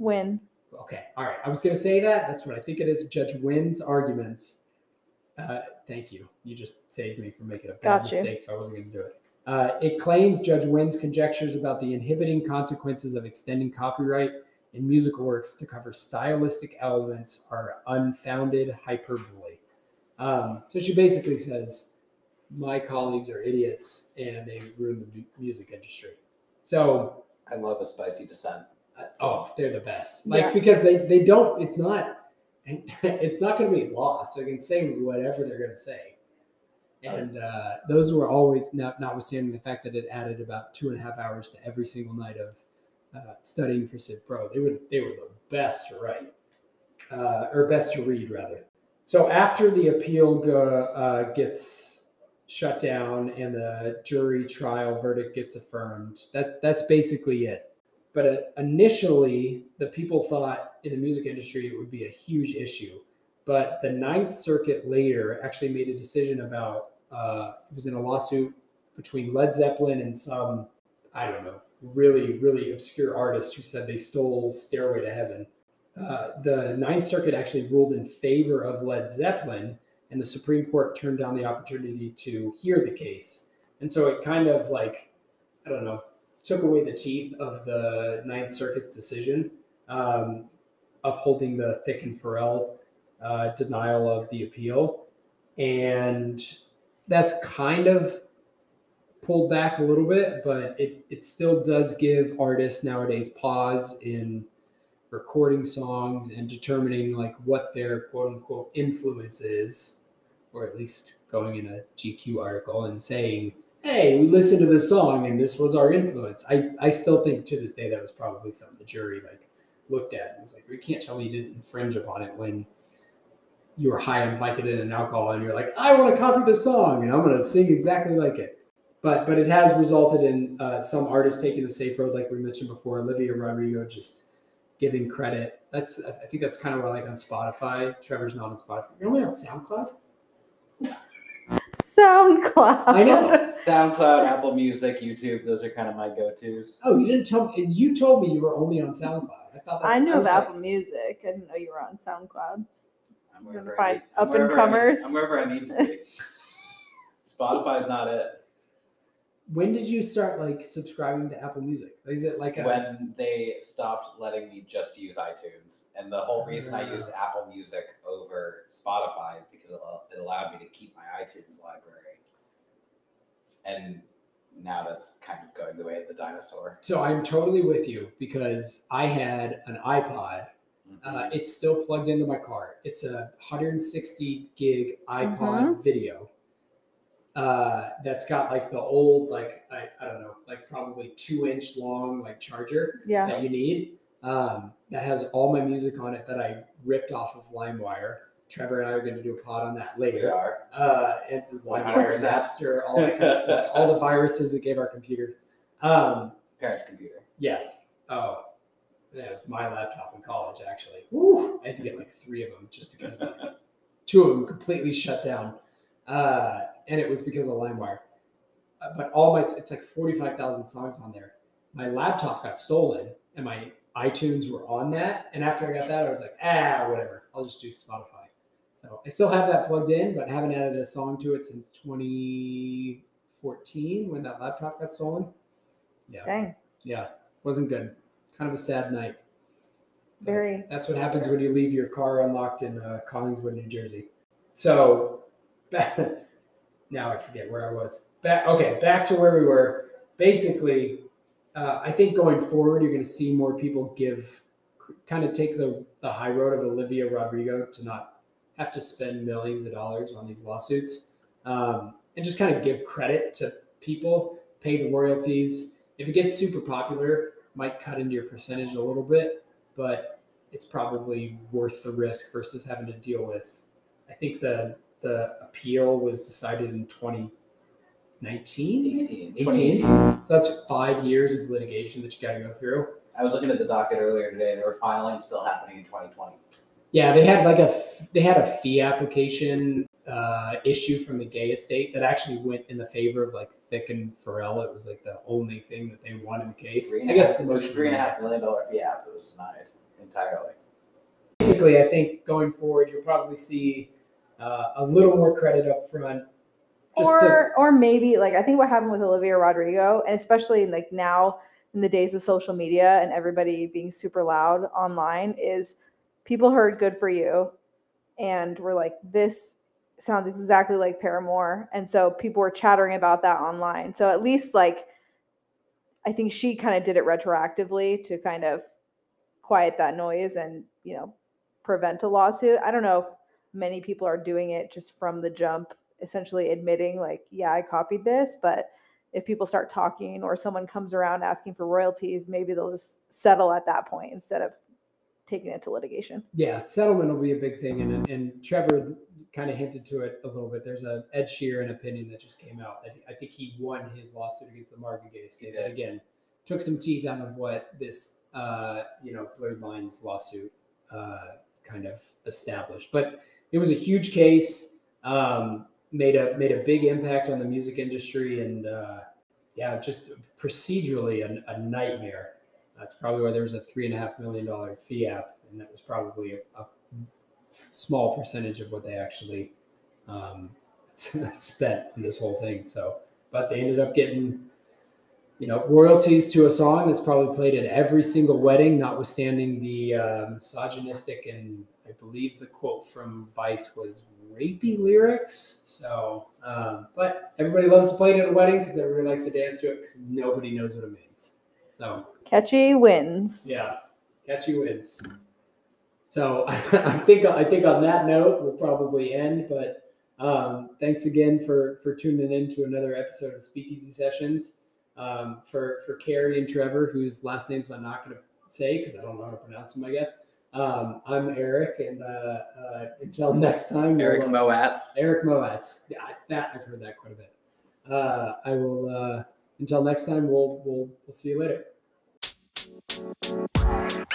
Nguyen. Okay, all right. I was going to say that. That's what I think it is. Judge Nguyen's arguments. Uh, thank you. You just saved me from making a bad Got you. mistake if I wasn't going to do it. Uh, it claims Judge Nguyen's conjectures about the inhibiting consequences of extending copyright in musical works to cover stylistic elements are unfounded hyperbole. Um, so she basically says my colleagues are idiots and they ruin the music industry. So, I love a spicy dissent. uh, oh, they're the best. Like Yeah. because they they don't. It's not. It's not going to be lost. So they can say whatever they're going to say. And uh, those were always, not, notwithstanding the fact that it added about two and a half hours to every single night of uh, studying for Civ Pro. They were they were the best to write, uh, or best to read rather. So after the appeal go, uh, gets shut down and the jury trial verdict gets affirmed, that that's basically it. But uh, initially, the people thought in the music industry it would be a huge issue. But the Ninth Circuit later actually made a decision about uh, it was in a lawsuit between Led Zeppelin and some I don't know really really obscure artists who said they stole Stairway to Heaven. Uh, the Ninth Circuit actually ruled in favor of Led Zeppelin, and the Supreme Court turned down the opportunity to hear the case. And so it kind of like I don't know took away the teeth of the Ninth Circuit's decision, um, upholding the Thicke and Pharrell uh, denial of the appeal. And that's kind of pulled back a little bit, but it, it still does give artists nowadays pause in recording songs and determining like what their quote unquote influence is, or at least going in a GQ article and saying, hey, we listened to this song and this was our influence. I, I still think to this day that was probably something the jury like looked at and was like, you can't tell me you didn't infringe upon it when you were high on Vicodin and alcohol and you're like, I want to copy the song and I'm going to sing exactly like it. But but it has resulted in uh, some artists taking the safe road, like we mentioned before. Olivia Rodrigo just giving credit. That's I think that's kind of what I like on Spotify. Trevor's not on Spotify. You're only on SoundCloud. SoundCloud. I know. SoundCloud, Apple Music, YouTube, those are kind of my go-tos. Oh, you didn't tell me. You told me you were only on SoundCloud. I thought that's, I knew of was like- Apple Music. I didn't know you were on SoundCloud. I'm gonna wherever I find need- I'm wherever I need- up-and-comers? I'm wherever I need to be. Spotify's not it. When did you start like subscribing to Apple Music? Is it like a when they stopped letting me just use iTunes. And the whole reason I used Ah. Apple Music over Spotify is because it al- it allowed me to keep my iTunes library. And now that's kind of going the way of the dinosaur. So I'm totally with you because I had an iPod. Mm-hmm. Uh, it's still plugged into my car. It's a 160 gig iPod video. Uh, that's got like the old, like I, I don't know, like probably two inch long like charger Yeah. that you need. Um, that has all my music on it that I ripped off of LimeWire. Trevor and I are going to do a pod on that we later. are. Uh, and LimeWire, 100%. Napster, all that kind of stuff, all the viruses it gave our computer. Um, Parents' computer. Yes. Oh, that was my laptop in college, actually. Woo! I had to get like three of them just because like, two of them completely shut down. Uh, and it was because of LimeWire. Uh, but all my, it's like 45,000 songs on there. My laptop got stolen and my iTunes were on that. And after I got that, I was like, ah, whatever. I'll just do Spotify. So I still have that plugged in, but haven't added a song to it since 2014 when that laptop got stolen. Yeah, Dang. yeah, wasn't good. Kind of a sad night. Very. That's what happens when you leave your car unlocked in uh, Collingswood, New Jersey. So now I forget where I was. Back, okay, back to where we were. Basically, uh, I think going forward, you're going to see more people give, kind of take the, the high road of Olivia Rodrigo to not have to spend millions of dollars on these lawsuits um, and just kind of give credit to people, pay the royalties. If it gets super popular, might cut into your percentage a little bit, but it's probably worth the risk versus having to deal with. I think the the appeal was decided in 2019, 18. 18. So that's five years of litigation that you got to go through. I was looking at the docket earlier today. There were filings still happening in 2020. Yeah, they had like a they had a fee application uh, issue from the Gaye estate that actually went in the favor of like Thicke and Pharrell. It was like the only thing that they won in the case. Three and I a guess the it was motion three and a half million dollar fee app that was denied entirely. basically, I think going forward, you'll probably see uh, a little more credit up front. Just or to, or maybe like I think what happened with Olivia Rodrigo, and especially like now in the days of social media and everybody being super loud online, is people heard "Good for You," and were like, "This sounds exactly like Paramore," and so people were chattering about that online. So at least like, I think she kind of did it retroactively to kind of quiet that noise and you know prevent a lawsuit. I don't know if many people are doing it just from the jump essentially admitting like yeah i copied this but if people start talking or someone comes around asking for royalties maybe they'll just settle at that point instead of taking it to litigation yeah, settlement will be a big thing, and and Trevor kind of hinted to it a little bit. There's a Ed Sheeran opinion that just came out. I, I think he won his lawsuit against the Marvin Gaye estate. That again took some teeth out of what this uh, you know blurred lines lawsuit uh, kind of established. But it was a huge case. Um, made a made a big impact on the music industry, and uh, yeah, just procedurally a, a nightmare. That's probably why there was a three and a half million dollar fee app, and that was probably a, a small percentage of what they actually um, spent in this whole thing. So, but they ended up getting, you know, royalties to a song that's probably played at every single wedding, notwithstanding the uh, misogynistic and I believe the quote from Vice was rapey lyrics. So, um, but everybody loves to play it at a wedding because everybody likes to dance to it because nobody knows what it means. So, catchy wins yeah, catchy wins. So I think I think on that note we'll probably end. But um, thanks again for for tuning in to another episode of Speakeasy Sessions. Um, for for Carrie and Trevor, whose last names I'm not going to say because I don't know how to pronounce them. I guess um, I'm Eric, and uh, uh, until next time, we'll, Eric uh, Moatz. Eric Moatz. Yeah, that I've heard that quite a bit. Uh, I will. Uh, until next time, we'll we'll we'll see you later. You.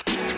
You.